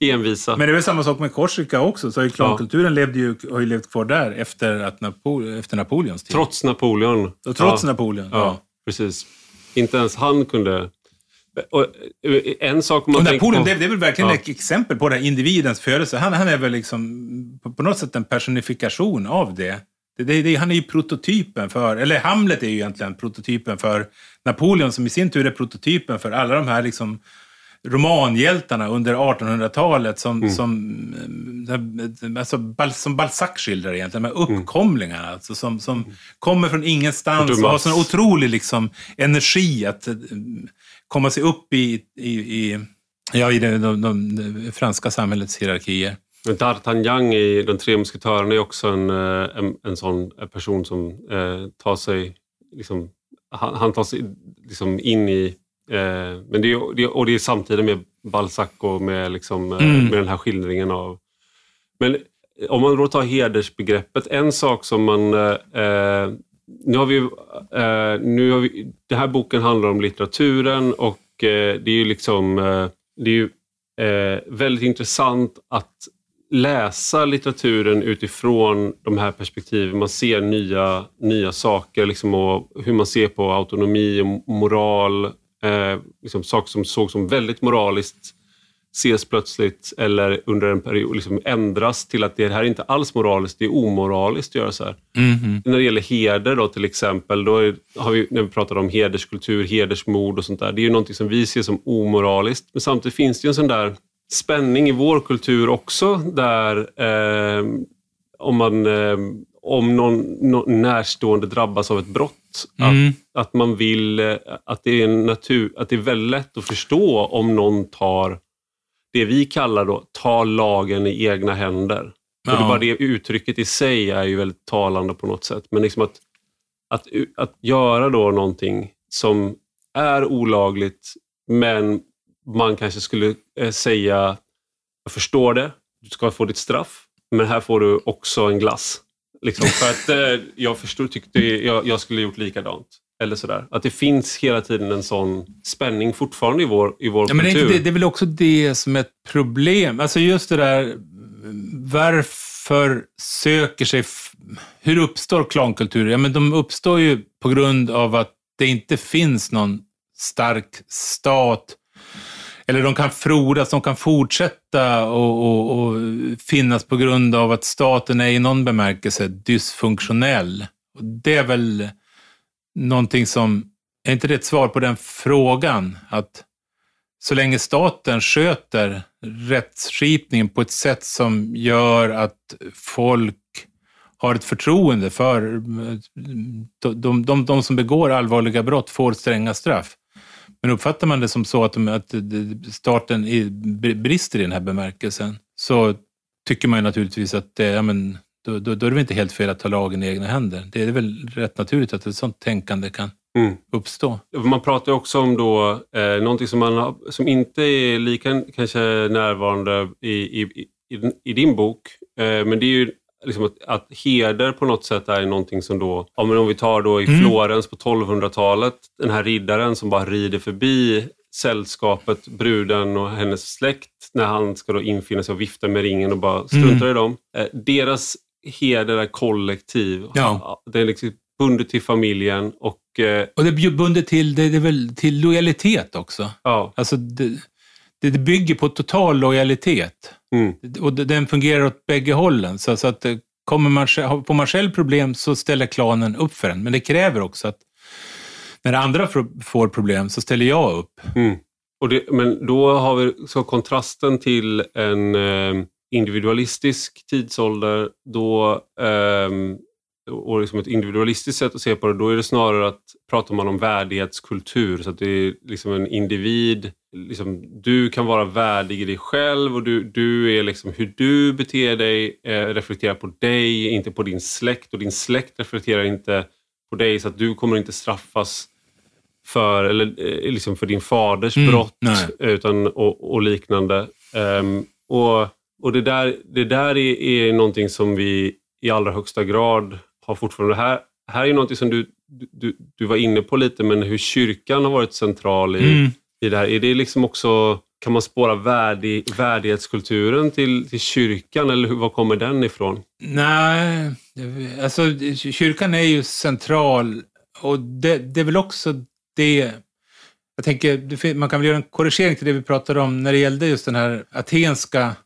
envisa. Men det är väl samma sak med Korsika också. Så klankulturen ja. levde ju, har ju levt kvar där efter, att Napo efter Napoleons tid. Trots Napoleon. Och trots ja. Napoleon, ja. ja. Precis. Inte ens han kunde och eh, en sak man och Napoleon, på, det, det är väl verkligen ja. ett exempel på det, individens födelse. Han, han är väl liksom på, på något sätt en personifikation av. Det, det, det. Han är ju prototypen för, eller Hamlet är ju egentligen prototypen för Napoleon som i sin tur är prototypen för alla de här liksom romanhjältarna under 1800-talet som, mm. som, eh, alltså, som Balzac skildrar egentligen, de här mm. uppkomlingarna. Mm. Alltså, som, som mm. kommer från ingenstans och, och har sån otrolig liksom, energi att komma sig upp i, i, i, ja, i det, de, de, de franska samhällets hierarkier. D'Artagnan i De tre musketörerna är också en, en, en sån person som eh, tar sig liksom, han, han tar sig liksom in i... Eh, men det är, och det är samtidigt med Balzac och med, liksom, eh, mm. med den här skildringen av... Men om man då tar hedersbegreppet, en sak som man... Eh, eh nu har vi, eh, nu har vi, den här boken handlar om litteraturen och eh, det är ju liksom... det är ju väldigt intressant att läsa litteraturen utifrån de här perspektiven. Man ser nya, nya saker liksom, och hur man ser på autonomi och moral. Eh, liksom, saker som såg som väldigt moraliskt ses plötsligt eller under en period liksom ändras till att det här är inte alls moraliskt, det är omoraliskt att göra så här. Mm. När det gäller heder då till exempel, då är, har vi, när vi pratar om hederskultur, hedersmord och sånt där, det är ju någonting som vi ser som omoraliskt. Men samtidigt finns det ju en sån där spänning i vår kultur också där eh, om, man, eh, om någon, någon, närstående drabbas av ett brott. Mm. Att, att man vill eh, att det, är natur, att det är väldigt lätt att förstå om någon tar det vi kallar då ta lagen i egna händer. Ja. Och det, bara det uttrycket i sig är ju väldigt talande på något sätt. Men liksom att, att, att göra då någonting som är olagligt men man kanske skulle eh, säga, jag förstår det, du ska få ditt straff, men här får du också en glass. Liksom, för att eh, jag förstod, tyckte jag, jag skulle gjort likadant. Eller sådär. Att det finns hela tiden en sån spänning fortfarande i vår, i vår ja, kultur. Men det, det är väl också det som är ett problem. Alltså just det där, varför söker sig... Hur uppstår klankulturer? Ja, men de uppstår ju på grund av att det inte finns någon stark stat eller de kan frodas, de kan fortsätta och, och, och, finnas på grund av att staten är i någon bemärkelse dysfunktionell. Och det är väl någonting som, är inte det ett svar på den frågan? Att så länge staten sköter rättsskipningen på ett sätt som gör att folk har ett förtroende för de, de, de, de som begår allvarliga brott får stränga straff, men uppfattar man det som så att, de, att starten brister i den här bemärkelsen så tycker man ju naturligtvis att det, ja, men, då, då, då, är det väl inte helt fel att ta lagen i egna händer. Det är väl rätt naturligt att ett sådant tänkande kan mm. uppstå. Man pratar också om då, eh, någonting som, man har, som inte är lika kanske närvarande i, i, i, i din bok, eh, men det är ju liksom att, att heder på något sätt är någonting som då, ja, men om vi tar då i mm. Florens på 1200-talet, den här riddaren som bara rider förbi sällskapet, bruden och hennes släkt när han ska då infinna sig och vifta med ringen och bara struntar mm. i dem. Eh, deras heder är kollektiv. Ja. Det är liksom bundet till familjen och... Eh, och det är bundet till, det är väl till lojalitet också. Ja. Alltså det, det bygger på total lojalitet. Mm. Och den fungerar åt bägge hållen. Så, så att eh, kommer man, får man själv problem så ställer klanen upp för en. Men det kräver också att när andra får problem så ställer jag upp. Mm. Och det, men då har vi så kontrasten till en eh, individualistisk tidsålder. Då, eh, och liksom ett individualistiskt sätt att se på det, då är det snarare att pratar man om värdighetskultur. Så att det är liksom en individ liksom, du kan vara värdig i dig själv och du, du är liksom hur du beter dig eh, reflekterar på dig, inte på din släkt och din släkt reflekterar inte på dig så att du kommer inte straffas för, eller, eh, liksom för din faders mm, brott utan, och, och liknande. Um, och och det där, det där är, är någonting som vi i allra högsta grad har fortfarande. Här, här är någonting som du, du, du var inne på lite, men hur kyrkan har varit central i, mm i det här? Är det liksom också, kan man spåra värdig, värdighetskulturen till, till kyrkan eller var kommer den ifrån? Nej, alltså kyrkan är ju central och det, det är väl också det jag tänker, man kan väl göra en korrigering till det vi pratade om när det gällde just den här atenska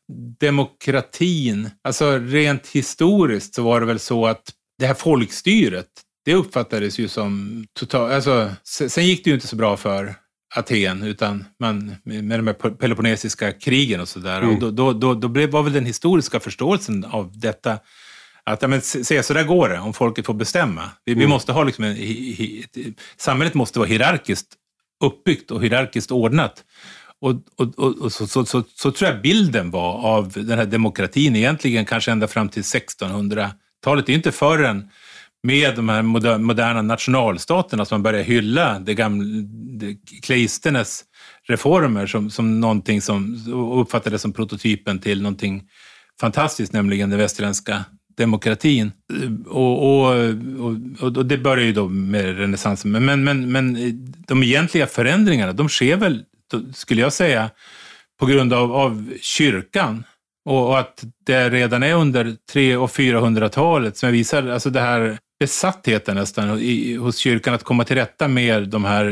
demokratin. Alltså rent historiskt så var det väl så att det här folkstyret, det uppfattades ju som totalt... Alltså, sen gick det ju inte så bra för Aten, utan man, med de här peloponnesiska krigen och sådär. Mm. Och då, då, då, då blev, var väl den historiska förståelsen av detta att ja, men, se, så där går det om folket får bestämma. Vi, vi Mm. måste ha liksom en, hi, hi, samhället måste vara hierarkiskt uppbyggt och hierarkiskt ordnat. Och, och, och, och så, så, så, så tror jag bilden var av den här demokratin egentligen kanske ända fram till 1600-talet. Det är inte förrän med de här moderna nationalstaterna som man börjar hylla det gamla det, Cleistenes reformer som, som någonting som uppfattades som prototypen till någonting fantastiskt, nämligen den västerländska demokratin. Och, och, och, och det börjar ju då med renässansen. Men, men, men, men de egentliga förändringarna, de sker väl, skulle jag säga, på grund av, av kyrkan. Och, och att det redan är under 300 och 400-talet som visar alltså det här besattheten nästan i, hos kyrkan att komma till rätta med de här,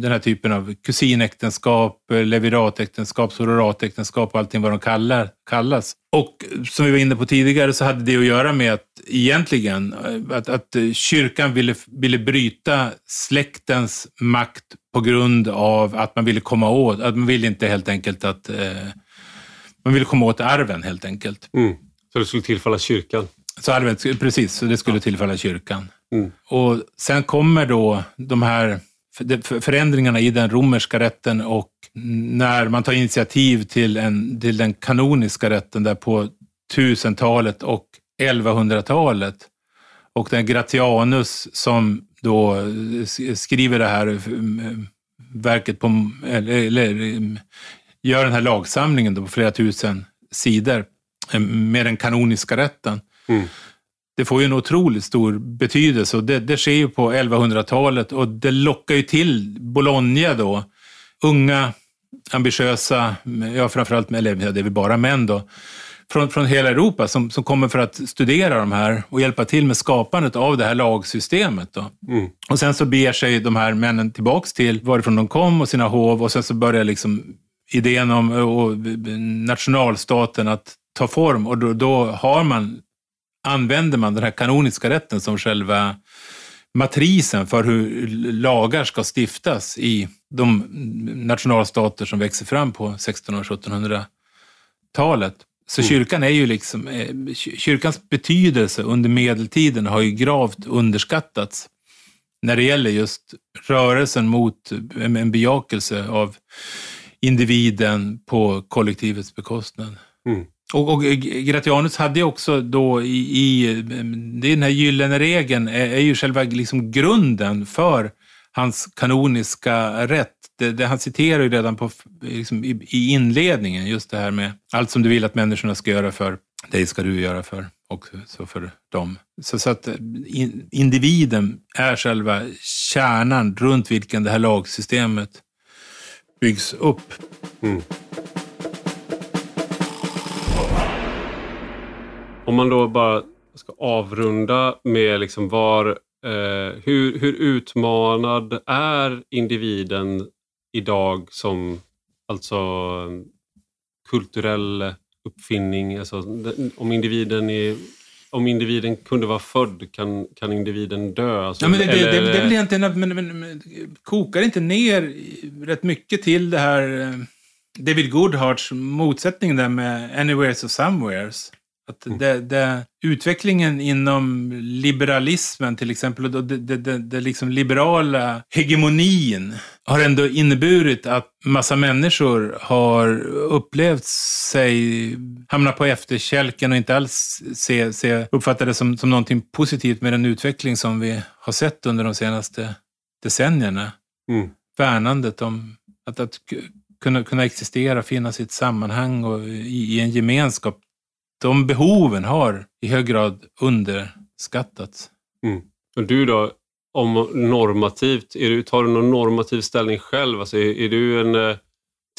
den här typen av kusinäktenskap, leviratäktenskap, sororatäktenskap och allting vad de kallar, kallas. Och som vi var inne på tidigare så hade det att göra med att egentligen att, att kyrkan ville, ville bryta släktens makt på grund av att man ville komma åt, att man ville inte helt enkelt att eh, man ville komma åt arven helt enkelt. Mm. Så det skulle tillfalla kyrkan. Så arven, precis, så det skulle tillfalla kyrkan. Mm. Och sen kommer då de här förändringarna i den romerska rätten och när man tar initiativ till, en, till den kanoniska rätten där på 1000-talet och 1100-talet. Och den Gratianus som då skriver det här verket på, eller, eller gör den här lagsamlingen då på flera tusen sidor med den kanoniska rätten. Mm. Det får ju en otroligt stor betydelse och det, det sker ju på 1100-talet och det lockar ju till Bologna då. Unga, ambitiösa, ja framförallt, eller det är väl bara män då, från, från hela Europa som, som kommer för att studera de här och hjälpa till med skapandet av det här lagsystemet. Då. Mm. Och sen så beger sig de här männen tillbaks till varifrån de kom och sina hov och sen så börjar liksom idén om och nationalstaten att ta form och då, då har man, använder man den här kanoniska rätten som själva matrisen för hur lagar ska stiftas i de nationalstater som växer fram på 1600 och 1700-talet. Så Mm. kyrkan är ju liksom, kyrkans betydelse under medeltiden har ju gravt underskattats när det gäller just rörelsen mot en bejakelse av individen på kollektivets bekostnad. Mm. Och, och Gratianus hade ju också då i, i är den här gyllene regeln är, är ju själva liksom grunden för hans kanoniska rätt. Det, det, han citerar ju redan på, liksom, i, i inledningen just det här med allt som du vill att människorna ska göra för dig ska du göra för och så för dem. Så, så att in, individen är själva kärnan runt vilken det här lagsystemet byggs upp. Mm. Om man då bara ska avrunda med liksom var, eh, hur, hur utmanad är individen idag som alltså kulturell uppfinning? Alltså, om, individen är, om individen kunde vara född, kan, kan individen dö? Alltså, ja, men det, det, eller- det, det är väl egentligen, men, men, men kokar inte ner rätt mycket till det här eh, David Goodharts motsättning där med Anywheres och Somewheres? Att det, det, utvecklingen inom liberalismen till exempel, och det liksom liberala hegemonin har ändå inneburit att massa människor har upplevt sig hamna på efterkälken och inte alls se, se, uppfattar det som, som någonting positivt med den utveckling som vi har sett under de senaste decennierna. Mm. Värnandet om att, att kunna, kunna existera, finna sitt sammanhang och i, i en gemenskap de behoven har i hög grad underskattats. Mm. Och du då, om normativt, är du, tar du någon normativ ställning själv? Alltså är, är du en eh,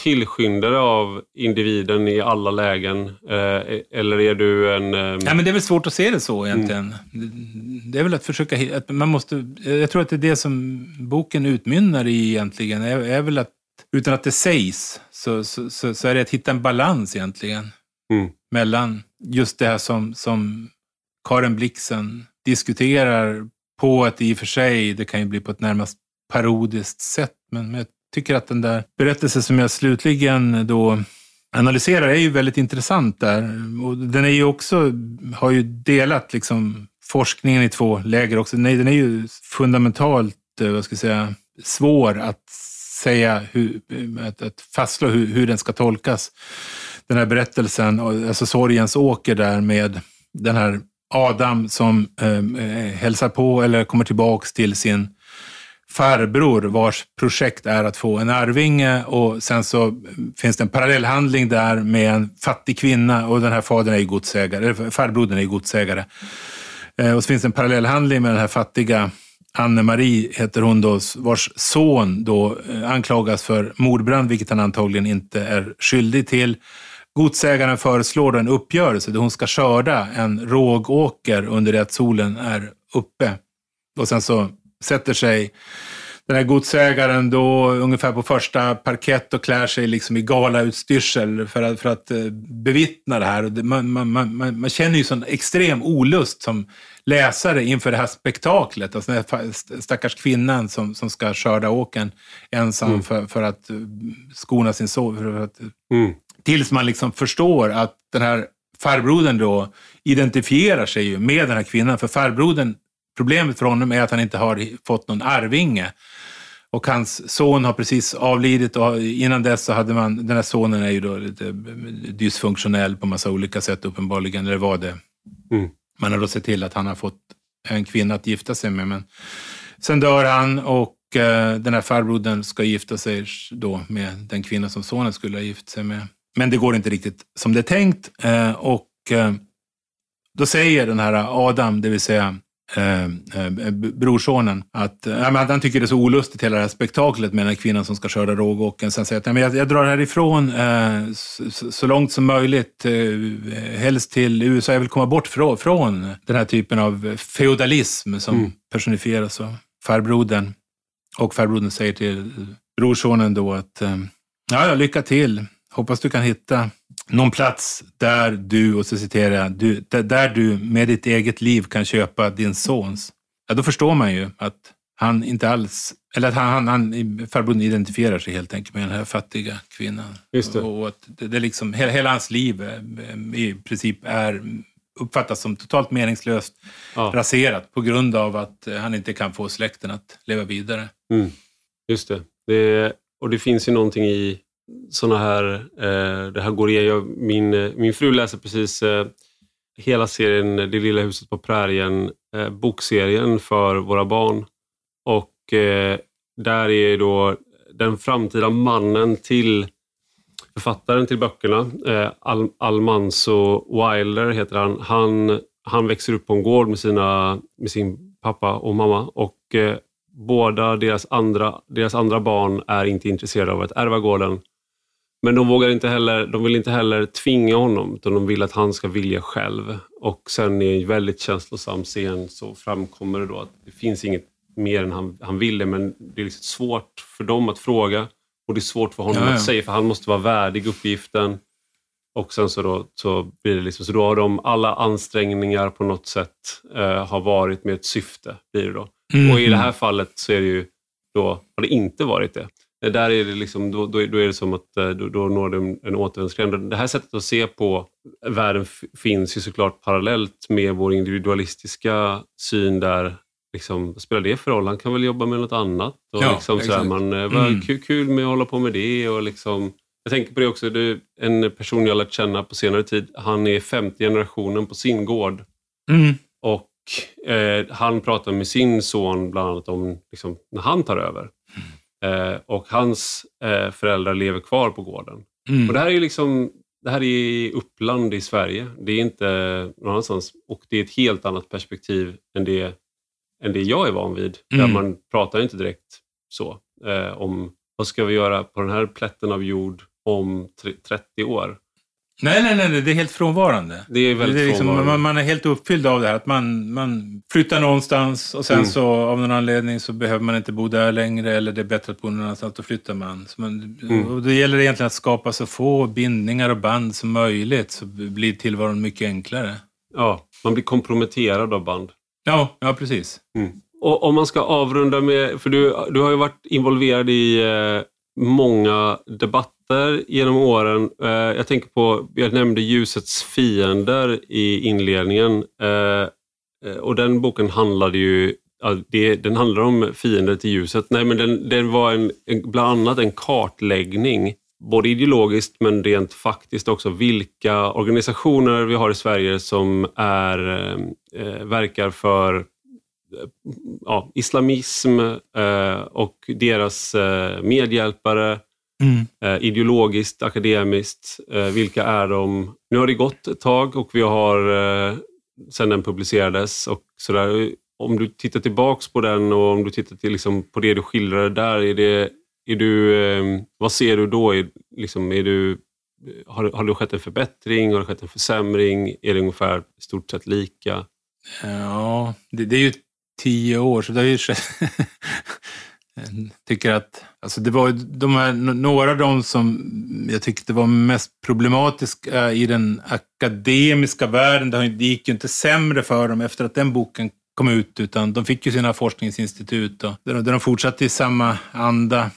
tillskyndare av individen i alla lägen? Eh, eller är du en... Eh, Nej, men det är väl svårt att se det så egentligen. Mm. Det är väl att försöka... Att man måste, jag tror att det är det som boken utmynnar i egentligen. Är, är väl att, utan att det sägs, så, så, så, så är det att hitta en balans egentligen. Mm. Mellan just det här som, som Karen Blixen diskuterar på ett i och för sig, det kan ju bli på ett närmast parodiskt sätt, men jag tycker att den där berättelsen som jag slutligen då analyserar är ju väldigt intressant där. Och den är ju också, har ju delat liksom forskningen i två läger också. Den är, den är ju fundamentalt, eh, vad ska jag säga, svår att säga, hur, att, att fastslå hur, hur den ska tolkas. Den här berättelsen, alltså sorgens åker där med den här Adam som ehm, eh, hälsar på eller kommer tillbaks till sin farbror vars projekt är att få en arvinge och sen så ehm, finns det en parallellhandling där med en fattig kvinna och den här fadern är ju godsägare, eller farbrodern är ju godsägare. Eh, och så finns det en parallellhandling med den här fattiga Anne-Marie heter hon då, vars son då eh, anklagas för mordbrand, vilket han antagligen inte är skyldig till. Godsägaren föreslår en uppgörelse där hon ska skörda en rågåker under det att solen är uppe. Och sen så sätter sig den här godsägaren då ungefär på första parkett och klär sig liksom i galautstyrsel för att, för att eh, bevittna det här. Man, man, man, man känner ju sån extrem olust som läsare inför det här spektaklet. Alltså den här stackars kvinnan som, som ska skörda åken ensam mm. för, för att eh, skona sin son. För att, mm. Tills man liksom förstår att den här farbrodern då identifierar sig ju med den här kvinnan. För farbrodern, problemet för honom är att han inte har fått någon arvinge. Och hans son har precis avlidit och innan dess så hade man, den här sonen är ju då lite dysfunktionell på massa olika sätt uppenbarligen, eller var det. Mm. Man har då sett till att han har fått en kvinna att gifta sig med. Men sen dör han och eh, den här farbrodern ska gifta sig då med den kvinna som sonen skulle ha gift sig med. Men det går inte riktigt som det är tänkt. Eh, och eh, då säger den här Adam, det vill säga eh, brorsonen, att han tycker det är så olustigt hela det här spektaklet med den här kvinnan som ska köra rågåken. Sen säger att jag, jag drar härifrån så, långt som möjligt, helst till USA. Jag vill komma bort från, den här typen av feodalism som mm. personifieras av farbrodern. Och farbrodern säger till brorsonen då att eh, ja, lycka till. Hoppas du kan hitta någon plats där du, och så citerar jag, du, där du med ditt eget liv kan köpa din sons. Ja, då förstår man ju att han inte alls, eller att han, han, han farbrorn identifierar sig helt enkelt med den här fattiga kvinnan. Just det. Och att det, det liksom, hela, hela hans liv eh, i princip är uppfattas som totalt meningslöst ja. raserat på grund av att han inte kan få släkten att leva vidare. Mm. Just det. det. Och det finns ju någonting i sådana här, eh, det här går igen. Min, eh, min fru läser precis eh, hela serien Det lilla huset på prärien, eh, bokserien för våra barn. Och eh, där är då den framtida mannen till författaren till böckerna, eh, Al Almanso Wilder heter han. han. Han växer upp på en gård med, sina, med sin pappa och mamma och eh, båda deras andra, deras andra barn är inte intresserade av att ärva gården. Men de vågar inte heller, de vill inte heller tvinga honom, utan de vill att han ska vilja själv. Och sen i en väldigt känslosam scen så framkommer det då att det finns inget mer än han, han ville, men det är liksom svårt för dem att fråga och det är svårt för honom ja, ja. att säga, för han måste vara värdig uppgiften. Och sen så då, så blir det liksom, så då har de alla ansträngningar på något sätt eh, har varit med ett syfte. Blir det då. Mm. Och i det här fallet så är det ju då, har det inte varit det. Där är det liksom, då, då, är det som att eh, då, då når det en, en återvändsgränd. Det här sättet att se på världen finns ju såklart parallellt med vår individualistiska syn där Liksom, spelar det för roll? Han kan väl jobba med något annat. Och ja, liksom sådär, man, eh, vad mm. kul, kul med att hålla på med det. Och liksom, jag tänker på det också, det en person jag lärt känna på senare tid, han är femte generationen på sin gård. Mm. Och eh, Han pratar med sin son bland annat om liksom, när han tar över. Eh, och hans eh, föräldrar lever kvar på gården. Mm. Och det här är liksom det här är Uppland i Sverige. Det är inte någon annanstans. Och det är ett helt annat perspektiv än det, än det jag är van vid. Mm. Där man pratar inte direkt så eh, om vad ska vi göra på den här plätten av jord om 30 år. Nej, nej, nej, det är helt frånvarande. Det är väldigt det är liksom, man, man, är helt uppfylld av det här. Att man, man flyttar någonstans och sen mm. så av någon anledning så behöver man inte bo där längre eller det är bättre att bo någon annanstans. Då flyttar man. Så man mm. och det gäller egentligen att skapa så få bindningar och band som möjligt så blir tillvaron mycket enklare. Ja, man blir komprometterad av band. Ja, ja precis. Mm. Och om man ska avrunda med, för du, du har ju varit involverad i eh, många debatter genom åren. Eh, jag tänker på, jag nämnde ljusets fiender i inledningen. Eh, eh, och den boken handlade ju den handlar om fiender till ljuset. Nej, men den, den var en, bland annat en kartläggning, både ideologiskt men rent faktiskt också, vilka organisationer vi har i Sverige som är, verkar för ja, islamism eh, och deras eh, medhjälpare. Mm. Eh, ideologiskt, akademiskt. Eh, vilka är de? Nu har det gått ett tag och vi har eh, sedan den publicerades och sådär. Om du tittar tillbaks på den och om du tittar till, liksom, på det du skildrade där, är det, är du, eh, vad ser du då? Är, liksom, är du, har, har det skett en förbättring? Har det skett en försämring? Är det ungefär i stort sett lika? Ja, det, det är ju tio år, så det har ju skett. jag tycker att alltså det var de här, några av de som jag tyckte var mest problematiska i den akademiska världen. Det gick ju inte sämre för dem efter att den boken kom ut, utan de fick ju sina forskningsinstitut och där de fortsatte i samma anda.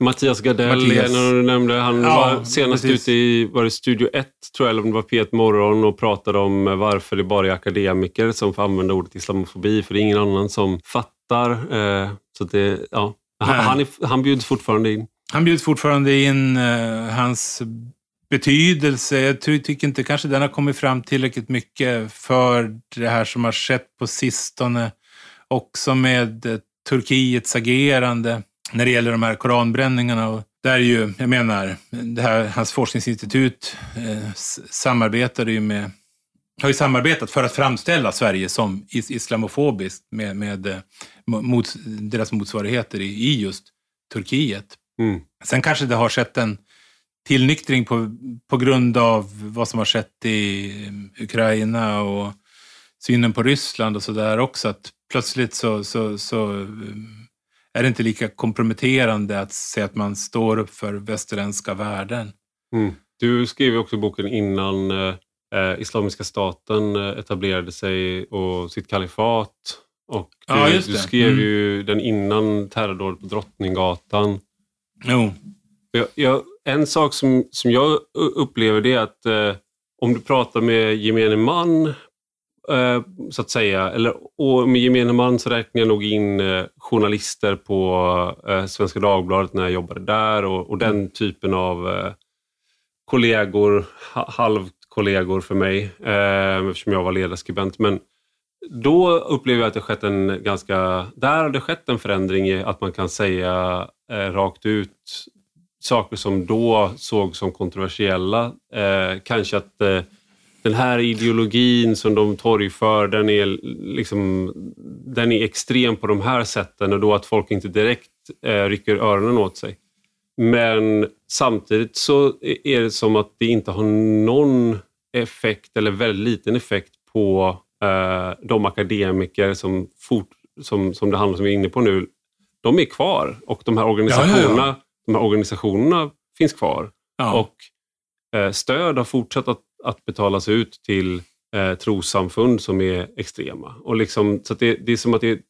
Mattias Gardell, Mattias. när du nämnde, han ja, var senast precis. ute i var det Studio 1, tror jag, eller om det var P1 Morgon och pratade om varför det bara är akademiker som får använda ordet islamofobi, för det är ingen annan som fattar. Eh, så det, ja. han, han, är, han bjuds fortfarande in. Han bjuds fortfarande in. Eh, hans betydelse, jag tycker inte kanske den har kommit fram tillräckligt mycket för det här som har skett på sistone. Också med eh, Turkiets agerande när det gäller de här koranbränningarna. Och där är ju, jag menar, det här, hans forskningsinstitut eh, samarbetade ju med har ju samarbetat för att framställa Sverige som islamofobiskt med, med eh, mot, deras motsvarigheter i, i just Turkiet. Mm. Sen kanske det har skett en tillnyktring på, på grund av vad som har skett i eh, Ukraina och synen på Ryssland och sådär också. Att plötsligt så, så, så eh, är det inte lika komprometterande att säga att man står upp för västerländska värden. Mm. Du skrev också boken innan eh, eh, Islamiska staten eh, etablerade sig och sitt kalifat. Och du, ja, du skrev mm. ju den innan terrordådet på Drottninggatan. Jo. Jag, jag, en sak som, som jag upplever det är att eh, om du pratar med gemene man så att säga. Eller, och med gemene man så räknar jag nog in eh, journalister på eh, Svenska Dagbladet när jag jobbade där och, och den typen av kollegor, halvkollegor för mig, eftersom jag var ledarskribent. Men då upplever jag att det skett en ganska... Där har det skett en förändring i att man kan säga rakt ut saker som då såg som kontroversiella. kanske att den här ideologin som de torgför, den är, liksom, den är extrem på de här sätten och då att folk inte direkt eh, rycker öronen åt sig. Men samtidigt så är det som att det inte har någon effekt eller väldigt liten effekt på eh, de akademiker som, fort, som, som det handlar som vi är inne på nu. De är kvar och de här organisationerna, ja, ja, ja. De här organisationerna finns kvar. Och eh, stöd har fortsatt att att betalas ut till eh, trossamfund som är extrema. Och liksom, så det, det, är som att det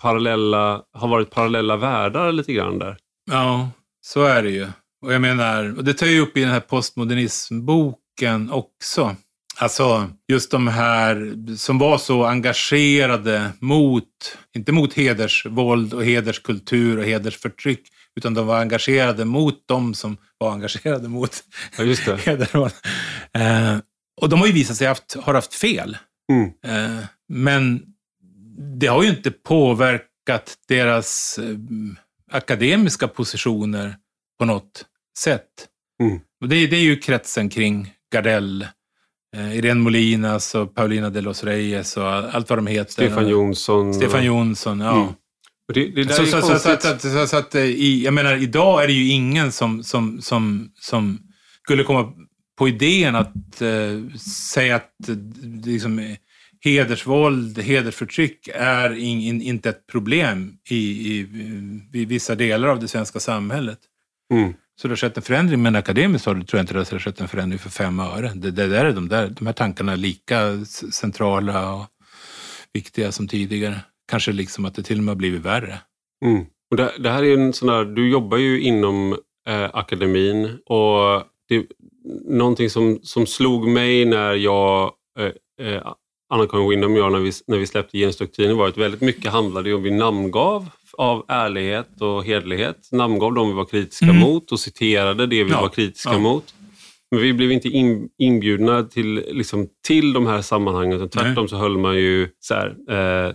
parallella, har varit parallella världar lite grann där. Ja, så är det ju. Och jag menar, och det tar ju upp i den här postmodernismboken också. Alltså just de här som var så engagerade mot, inte mot hedersvåld och hederskultur och hedersförtryck, utan de var engagerade mot de som var engagerade mot ja, just. Eh, och de har ju visat sig haft, har haft fel. Mm. Eh, men det har ju inte påverkat deras eh, akademiska positioner på något sätt. Mm. Och det, det, är ju kretsen kring Gardell, eh, Irene Molinas och Paulina de los Reyes och allt vad de heter. Stefan Jonsson. Stefan Jonsson, ja. Mm. Så, att, i, jag menar, idag är det ju ingen som, som, som, som skulle komma på idén att eh, säga att eh, liksom, hedersvåld, hedersförtryck är in, in, inte ett problem i, i, i, vissa delar av det svenska samhället. Mm. Så det har skett en förändring, men akademiskt har det, tror jag inte det har skett en förändring för fem öre. Det, det där är de, där, de här tankarna är lika centrala och viktiga som tidigare. Kanske liksom att det till och med har blivit värre. Mm. Och det, det, här är en sån där, du jobbar ju inom eh, akademin. Och det, någonting som, som slog mig när jag, eh, eh Anna-Karin Windham och jag, när vi, när vi släppte Genusdoktrinen var att väldigt mycket handlade om vi namngav av ärlighet och hedlighet. Namngav de vi var kritiska mm. mot och citerade det vi ja. var kritiska ja. mot. Men vi blev inte in, inbjudna till, liksom, till de här sammanhangen. Utan tvärtom Nej. så höll man ju så här, eh,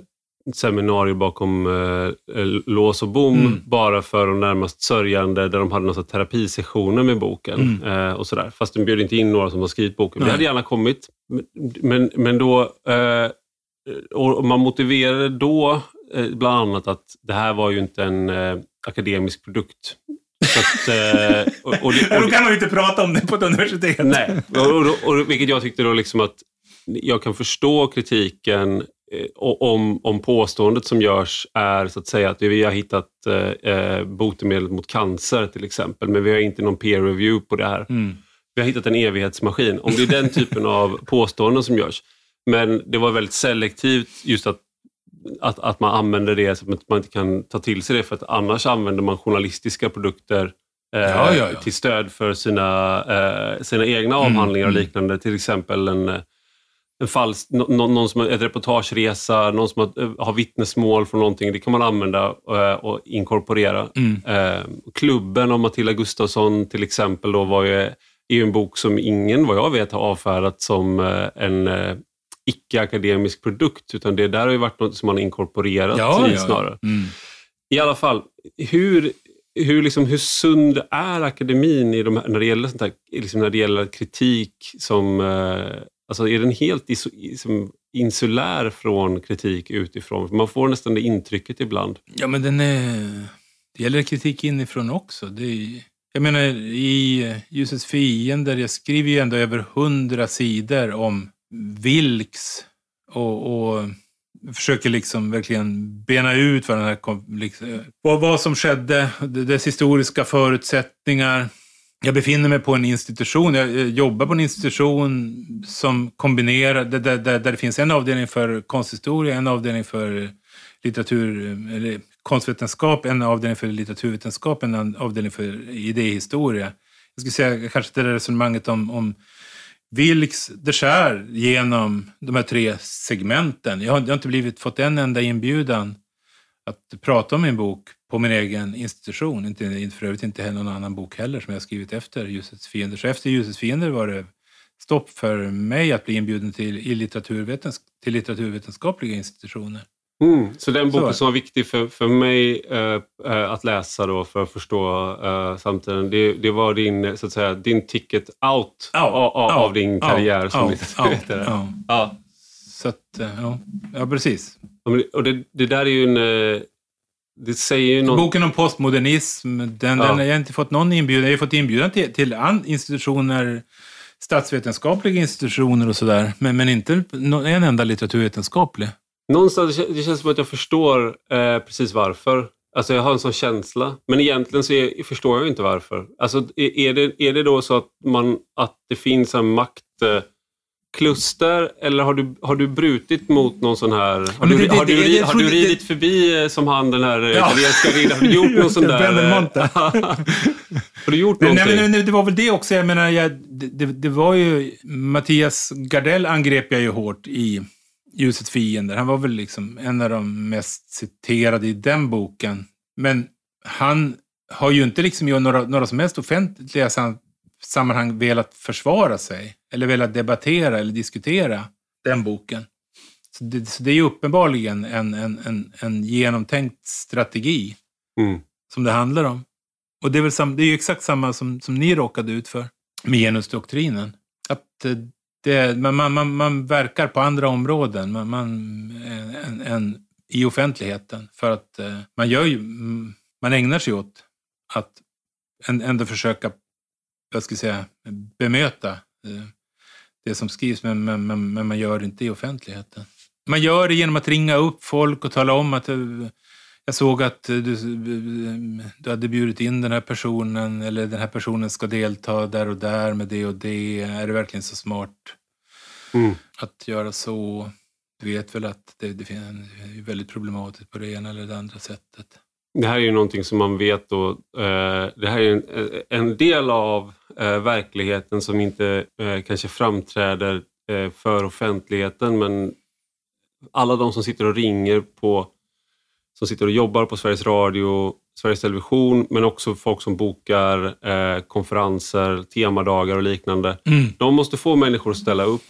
seminarier bakom eh, lås och bom mm. bara för de närmast sörjande där de hade några terapisessioner med boken. Mm. Eh, och sådär. Fast de bjöd inte in några som har skrivit boken. Nej. Det hade gärna kommit. Men, men då, eh, och man motiverade då eh, bland annat att det här var ju inte en eh, akademisk produkt. Att, eh, och, och, och, då kan man ju inte prata om det på ett universitet. Nej, och, och, vilket jag tyckte då liksom att jag kan förstå kritiken eh, om, om påståendet som görs är så att säga att vi har hittat eh, eh, botemedel mot cancer till exempel, men vi har inte någon peer review på det här. Mm. Vi har hittat en evighetsmaskin. Om det är den typen av påståenden som görs. Men det var väldigt selektivt just att att, att man använder det så att man inte kan ta till sig det för att annars använder man journalistiska produkter eh, ja, ja, ja. till stöd för sina, eh, sina egna mm, avhandlingar och mm. liknande. Till exempel en, en falsk, no, någon som har ett reportageresa, någon som har, eh, har vittnesmål från någonting. Det kan man använda eh, och inkorporera. Mm. Eh, klubben av Matilda Gustafsson till exempel då var ju, är ju en bok som ingen, vad jag vet, har avfärdat som eh, en icke-akademisk produkt, utan det där har ju varit något som man har inkorporerat ja, i ja. snarare. Mm. I alla fall, hur, hur, liksom, hur sund är akademin i de här, när, det gäller sånt här, liksom när det gäller kritik som... Eh, alltså är den helt iso, liksom, insulär från kritik utifrån? Man får nästan det intrycket ibland. Ja, men den är... Det gäller kritik inifrån också. Det är, jag menar, i eh, Ljusets fiender, jag skriver ju ändå över hundra sidor om Vilks och, och försöker liksom verkligen bena ut vad, den här, liksom, vad, vad som skedde, dess historiska förutsättningar. Jag befinner mig på en institution, jag jobbar på en institution som kombinerar, där, där, där det finns en avdelning för konsthistoria, en avdelning för litteratur, eller konstvetenskap, en avdelning för litteraturvetenskap, en avdelning för idéhistoria. Jag skulle säga kanske det där resonemanget om, om Vilks det skär genom de här tre segmenten. Jag har, jag har inte blivit, fått en enda inbjudan att prata om min bok på min egen institution. Inte, för övrigt inte någon annan bok heller som jag skrivit efter Ljusets fiender. Så efter Ljusets fiender var det stopp för mig att bli inbjuden till, i litteraturvetens, till litteraturvetenskapliga institutioner. Mm, så den boken så. som var viktig för, för mig äh, att läsa då för att förstå äh, samtiden, det, det, var din, så att säga, din ticket out oh, av, oh, av, din karriär oh, som litteraturvetare. Ja. Så att, ja, ja precis. Och det, det där är ju en... Det säger ju något... Boken om postmodernism, den, ja. den, jag har inte fått någon inbjudan. Jag har fått inbjudan till, till institutioner, statsvetenskapliga institutioner och sådär, men, men inte en enda litteraturvetenskaplig. Någonstans, det känns som att jag förstår eh, precis varför. Alltså jag har en sån känsla. Men egentligen så är, förstår jag inte varför. Alltså är, det, är det då så att, man, att det finns en maktkluster eller har du, har du brutit mot någon sån här... Har du, det, har du, det, har du ridit förbi eh, som han den här eh, italienska riddaren? Har du gjort någon sån där... Eh, har du gjort någonting? Nej, men det var väl det också. Jag menar, jag, det, det var ju... Mattias Gardell angrep jag ju hårt i Ljusets fiender. Han var väl liksom en av de mest citerade i den boken. Men han har ju inte liksom i några, några som helst offentliga sammanhang velat försvara sig eller velat debattera eller diskutera den boken. Så det, så det är ju uppenbarligen en, en, en, en genomtänkt strategi mm. som det handlar om. Och det är, väl sam, det är ju exakt samma som, som ni råkade ut för med genusdoktrinen. Att eh, det, man, man, man, verkar på andra områden man, man, än, än i offentligheten. För att eh, man, gör ju, man ägnar sig åt att ändå försöka jag ska säga, bemöta eh, det som skrivs, men, men, men, men, man gör det inte i offentligheten. Man gör det genom att ringa upp folk och tala om att eh, jag såg att du, du hade bjudit in den här personen eller den här personen ska delta där och där med det och det. Är det verkligen så smart mm. att göra så? Du vet väl att det, det är väldigt problematiskt på det ena eller det andra sättet. Det här är ju någonting som man vet då, eh, det här är en, en del av eh, verkligheten som inte eh, kanske framträder eh, för offentligheten men alla de som sitter och ringer på, som sitter och jobbar på Sveriges Radio, Sveriges Television, men också folk som bokar eh, konferenser, temadagar och liknande. Mm. De måste få människor att ställa upp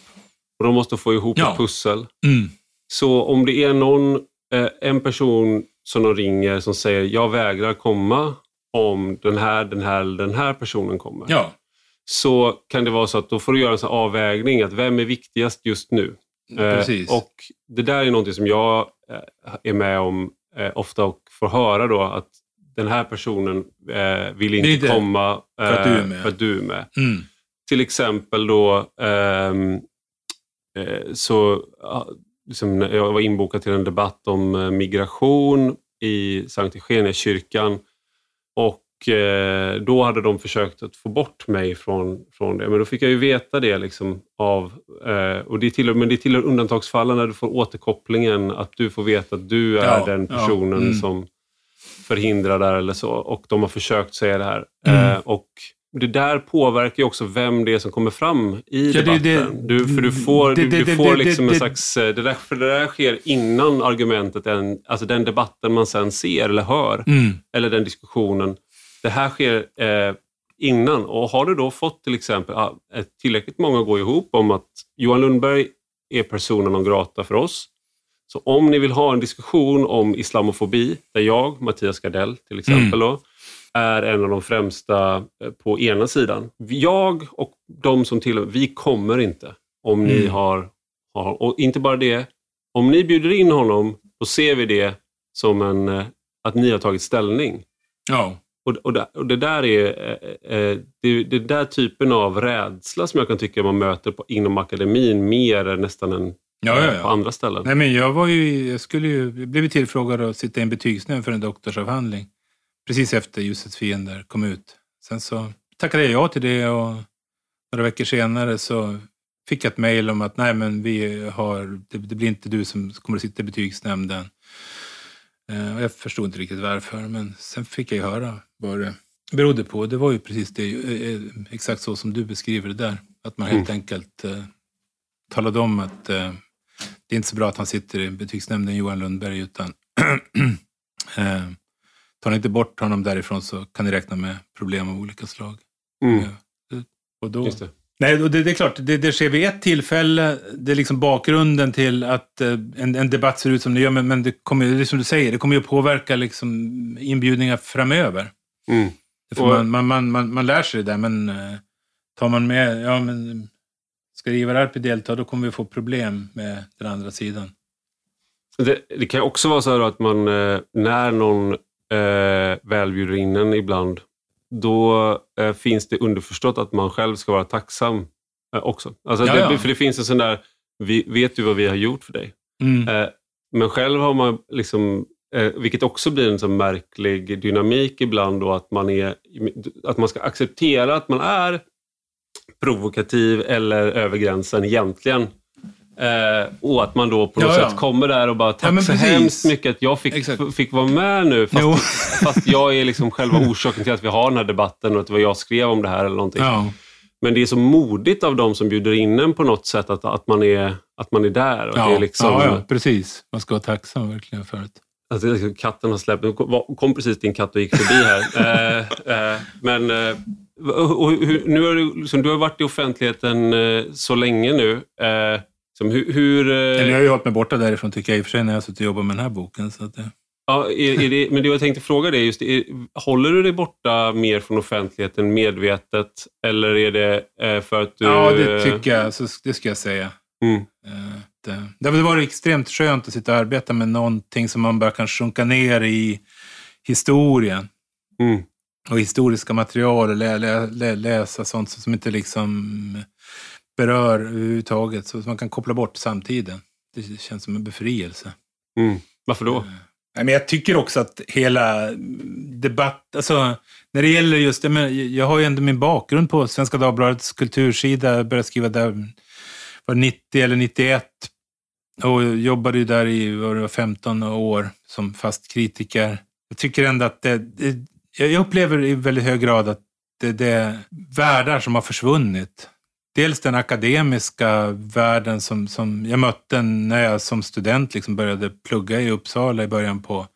och de måste få ihop Ja. ett pussel. Mm. Så om det är någon, eh, en person som de ringer som säger jag vägrar komma om den här, den här eller den här personen kommer. Ja, Så kan det vara så att då får du göra en sån avvägning att vem är viktigast just nu? Eh, precis. och det där är någonting som jag eh, är med om eh, ofta och får höra då att den här personen eh, vill inte, inte komma eh, för att du är med. för att du är med. Mm. Till exempel då ehm, eh, så ja, liksom, jag var inbokad till en debatt om eh, migration i Sankt Eugeniakyrkan och eh, då hade de försökt att få bort mig från, från det. Men då fick jag ju veta det liksom av, eh, och det tillhör, men det tillhör undantagsfallen när du får återkopplingen att du får veta att du är Ja, den ja, personen mm. som förhindrar där eller så och de har försökt säga det här. Mm. Och det där påverkar ju också vem det är som kommer fram i Ja, det- debatten. det- du, för du får, det- du, det- du det- får det- liksom en det- slags... eh, Det där, för det där sker innan argumentet, än, alltså den debatten man sen ser eller hör, Mm. eller den diskussionen. Det här sker eh, innan. Och har du då fått till exempel tillräckligt många går ihop om att Johan Lundberg är personen non grata för oss. Så om ni vill ha en diskussion om islamofobi, där jag, Mattias Gardell till exempel, då, är en av de främsta eh, på ena sidan. Jag och de som tillhör, vi kommer inte om ni Mm. har, har... Och inte bara det, om ni bjuder in honom, då ser vi det som en, eh, att ni har tagit ställning. Ja. Och, och, det, och det där är eh, eh, det, det där typen av rädsla som jag kan tycka man möter på, inom akademin mer än nästan än Ja, ja, på ja. andra ställen. Nej, men jag, var ju, jag, skulle ju, ju tillfrågad att sitta i en betygsnämnd för en doktorsavhandling. Precis efter Ljusets fiender kom ut. Sen så tackade jag ja till det och några veckor senare så fick jag ett mejl om att nej men vi har, det, det blir inte du som kommer att sitta i betygsnämnden. Eh, och jag förstod inte riktigt varför men sen fick jag ju höra vad det berodde på. Det var ju precis det, eh, exakt så som du beskriver det där. Att man helt enkelt eh, talade om att eh, det är inte så bra att han sitter i betygsnämnden Johan Lundberg utan eh, tar ni inte bort honom därifrån så kan ni räkna med problem av olika slag. Mm, Eh, Och då, just det. Nej, och det, det är klart, det, det sker vid ett tillfälle. Det är liksom bakgrunden till att eh, en, en debatt ser ut som det gör. Men, men det kommer ju, det är som du säger, det kommer ju att påverka liksom inbjudningar framöver. Mm. Och- man, man, man, man, man lär sig det där, men eh, tar man med, ja men ska Ivar Arpi delta, då kommer vi få problem med den andra sidan. Det, det kan ju också vara så här att man, eh, när någon eh, väl bjuder in en ibland, då eh, finns det underförstått att man själv ska vara tacksam eh, också. Alltså det. För det finns en sån där, vi, vet du vad vi har gjort för dig? Mm. Eh, men själv har man, liksom, eh, vilket också blir en sån märklig dynamik ibland, då, att, man är, att man ska acceptera att man är provokativ eller över gränsen egentligen. Eh, och att man då på något Ja, ja. sätt kommer där och bara, tack men så precis. hemskt mycket att jag fick, fick vara med nu. Fast, fast jag är liksom själva orsaken till att vi har den här debatten och att det var jag skrev om det här eller någonting. Ja. Men det är så modigt av de som bjuder in en på något sätt att, att, man, är, att man är där. Och Ja. är liksom, ja, ja, precis. Man ska vara tacksam verkligen för det. Alltså, katten har släppt. Kom, precis din katt och gick förbi här. eh, eh, men eh, hur, nu har du, liksom, du har varit i offentligheten eh, så länge nu. Eh, som, hur, hur, Men jag eh, har ju hållit mig borta därifrån tycker jag i och för sig när jag har suttit och jobbat med den här boken. Så att det... ja, är, är det, men det jag tänkte fråga dig, just, är, håller du dig borta mer från offentligheten medvetet? Eller är det eh, för att du... Ja, det tycker jag. Så det ska jag säga. Mm, Eh, Det, det har varit extremt skönt att sitta och arbeta med någonting som man bara kan sjunka ner i historien mm, och historiska material och lä, lä, lä, läsa sånt som inte liksom berör överhuvudtaget. Så man kan koppla bort samtiden. Det känns som en befrielse. mm. Varför då? Nej, men jag tycker också att hela debatt, alltså när det gäller just det, men jag har ju ändå min bakgrund på Svenska Dagbladets kultursida, jag började skriva där var det 90 eller 91 och jobbade ju där i var det, 15 år som fast kritiker. jag tycker ändå att det, det, jag upplever i väldigt hög grad att det, det är världar som har försvunnit. Dels den akademiska världen som, som jag mötte när jag som student liksom började plugga i Uppsala i början på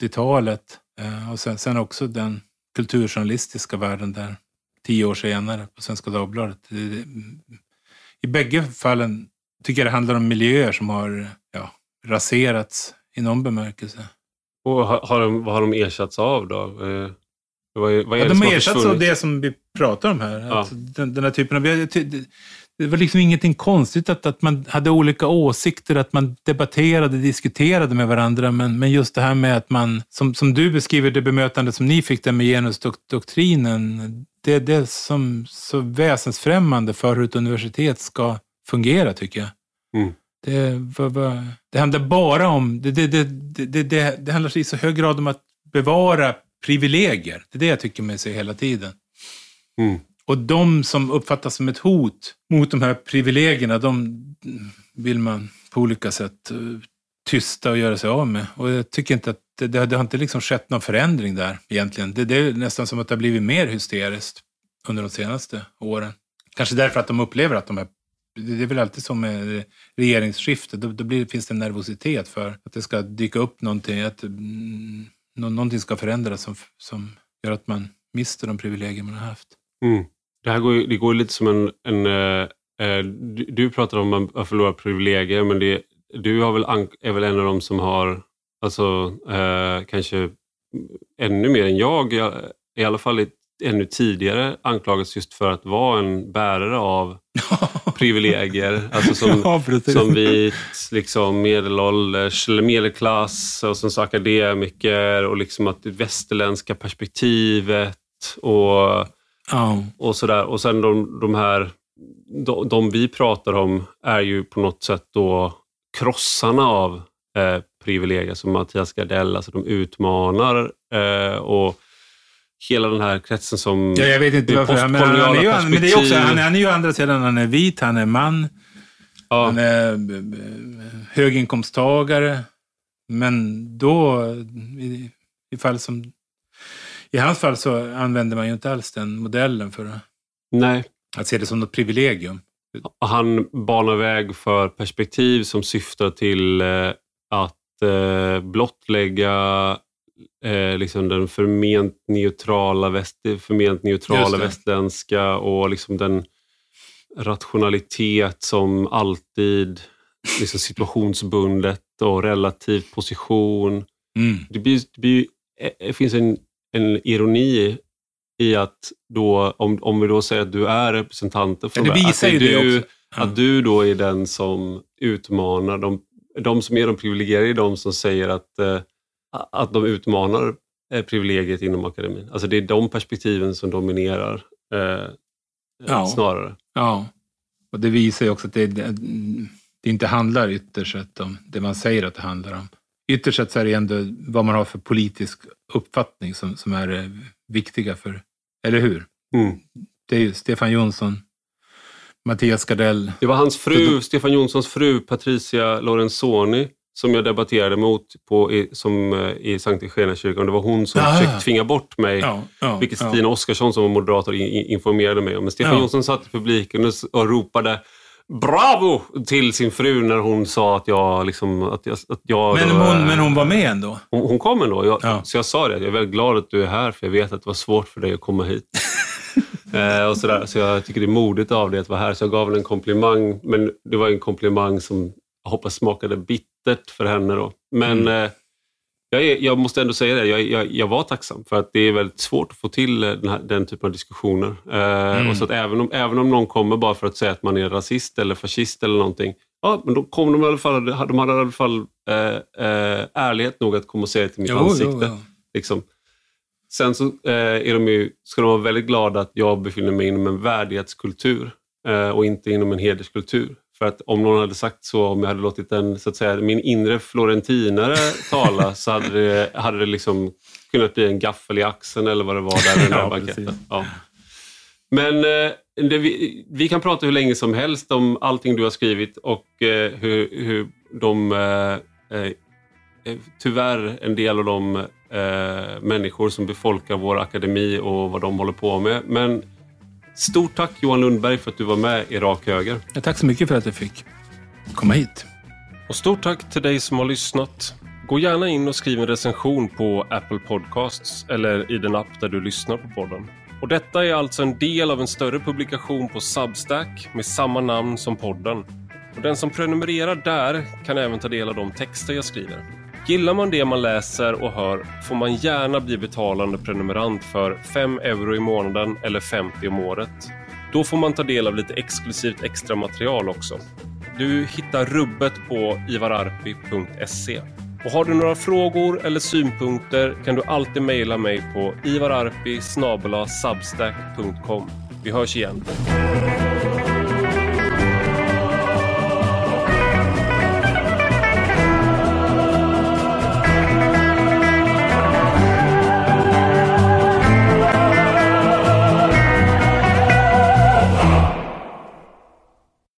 80-talet. Eh, och sen, sen också den kulturjournalistiska världen där tio år senare på Svenska Dagbladet. I bägge fallen tycker jag det handlar om miljöer som har ja, raserats i någon bemärkelse. Och har, de, vad har de ersatts av då? Eh, vad är, vad är ja, de har ersatts av det som vi pratar om här. Ja. Den, den här typen av... Det var liksom ingenting konstigt att, att man hade olika åsikter, att man debatterade, diskuterade med varandra. Men, men just det här med att man, som, som du beskriver det bemötande som ni fick där med genusdoktrinen, det är det som så väsensfrämmande för hur ett universitet ska fungera, tycker jag. Mm. Det, vad, vad, det handlar bara om, det, det, det, det, det, det handlar i så hög grad om att bevara privilegier. Det är det jag tycker mig se hela tiden. Mm. Och de som uppfattas som ett hot mot de här privilegierna, de vill man på olika sätt eh, tysta och göra sig av med. Och jag tycker inte att det, det, har inte liksom skett någon förändring där egentligen. Det, det, är nästan som att det har blivit mer hysteriskt under de senaste åren. Kanske därför att de upplever att de här det är väl alltid som med regeringsskifte, då, då blir, finns det en nervositet för att det ska dyka upp någonting, att nå någonting ska förändras som, som gör att man mister de privilegier man har haft. Mm. Det här går, det går lite som en... en eh, eh, du, du pratar om att förlora privilegier, men det, du har väl, är väl en av dem som har, alltså eh, kanske ännu mer än jag, i alla fall ännu tidigare anklagats just för att vara en bärare av privilegier. Alltså som, ja, som vit, liksom medelålders eller medelklass och som akademiker och liksom att det västerländska perspektivet och, oh. och sådär. Och sen de, de här, de, de, vi pratar om är ju på något sätt då krossarna av eh, privilegier som Mattias Gardell, alltså de utmanar eh, och hela den här kretsen som... Ja, jag vet inte varför. Men han, är ju, men det är också, han, han är ju andra sidan, han är vit, han är man, ja. han är höginkomsttagare. Men då, i, i fall som... I hans fall så använder man ju inte alls den modellen för Nej. att se det som något privilegium. Han banar väg för perspektiv som syftar till eh, att eh, blottlägga eh, liksom den förment neutrala, väst, förment neutrala västländska och liksom den rationalitet som alltid liksom situationsbundet och relativ position. Mm. Det, blir, det, blir, det eh, finns en, en ironi i att då, om, om vi då säger att du är representanten för det, visar att, du, ja. att du då är den som utmanar de, de som är de privilegierade, är de som säger att eh, att de utmanar eh, privilegiet inom akademin. Alltså det är de perspektiven som dominerar eh, ja. snarare. Ja, och det visar ju också att det, det inte handlar ytterst sett om det man säger att det handlar om. Ytterst sett så är det ändå vad man har för politisk uppfattning som, som är det viktiga för, eller hur? Mm. Det är ju Stefan Jonsson, Mattias Gardell. Det var hans fru, Stefan Jonssons fru Patricia Lorenzoni som jag debatterade mot på, i, som, eh, i Sankt kyrkan. Det var hon som ja, försökte tvinga bort mig, ja, ja, vilket Stina ja. Oskarsson som var moderator informerade mig om. Men Stefan ja. Jonsson satt i publiken och, ropade Bravo! till sin fru när hon sa att jag... Liksom, att jag, att jag men, hon, äh, men hon var med ändå? Hon, hon kom ändå. Jag, ja. Så jag sa det, jag är väldigt glad att du är här för jag vet att det var svårt för dig att komma hit. eh, och sådär. Så jag tycker det är modigt av dig att vara här. Så jag gav henne en komplimang, men det var en komplimang som jag hoppas smakade bittert för henne. Då. Men mm. eh, jag, är, jag, måste ändå säga det, jag, jag, jag, var tacksam för att det är väldigt svårt att få till eh, den, här, den typen av diskussioner. Eh, mm. och så att även om, även om någon kommer bara för att säga att man är rasist eller fascist eller någonting, ja, men då kom de i alla fall, de hade i alla fall eh, eh, ärlighet nog att komma och säga det till mitt jo, ansikte. Jo, jo. Liksom. Sen så eh, är de ju, ska de vara väldigt glada att jag befinner mig inom en värdighetskultur och inte inom en hederskultur. För att om någon hade sagt så, om jag hade låtit en, så att säga, min inre florentinare tala så hade det, hade det liksom kunnat bli en gaffel i axeln eller vad det var där i den ja, banketten. Ja. Men eh, det, vi, vi, kan prata hur länge som helst om allting du har skrivit och eh, hur, hur de eh eh, tyvärr en del av de eh, människor som befolkar vår akademi och vad de håller på med. Men stort tack Johan Lundberg för att du var med i Rak Höger. Ja, tack så mycket för att jag fick komma hit. Och stort tack till dig som har lyssnat. Gå gärna in och skriv en recension på Apple Podcasts eller i den app där du lyssnar på podden. Och detta är alltså en del av en större publikation på Substack med samma namn som podden. Och den som prenumererar där kan även ta del av de texter jag skriver. Gillar man det man läser och hör får man gärna bli betalande prenumerant för 5 euro i månaden eller 50 om året. Då får man ta del av lite exklusivt extra material också. Du hittar rubbet på ivararpi.se. Och har du några frågor eller synpunkter kan du alltid mejla mig på ivararpi.substack.com. Vi hörs igen.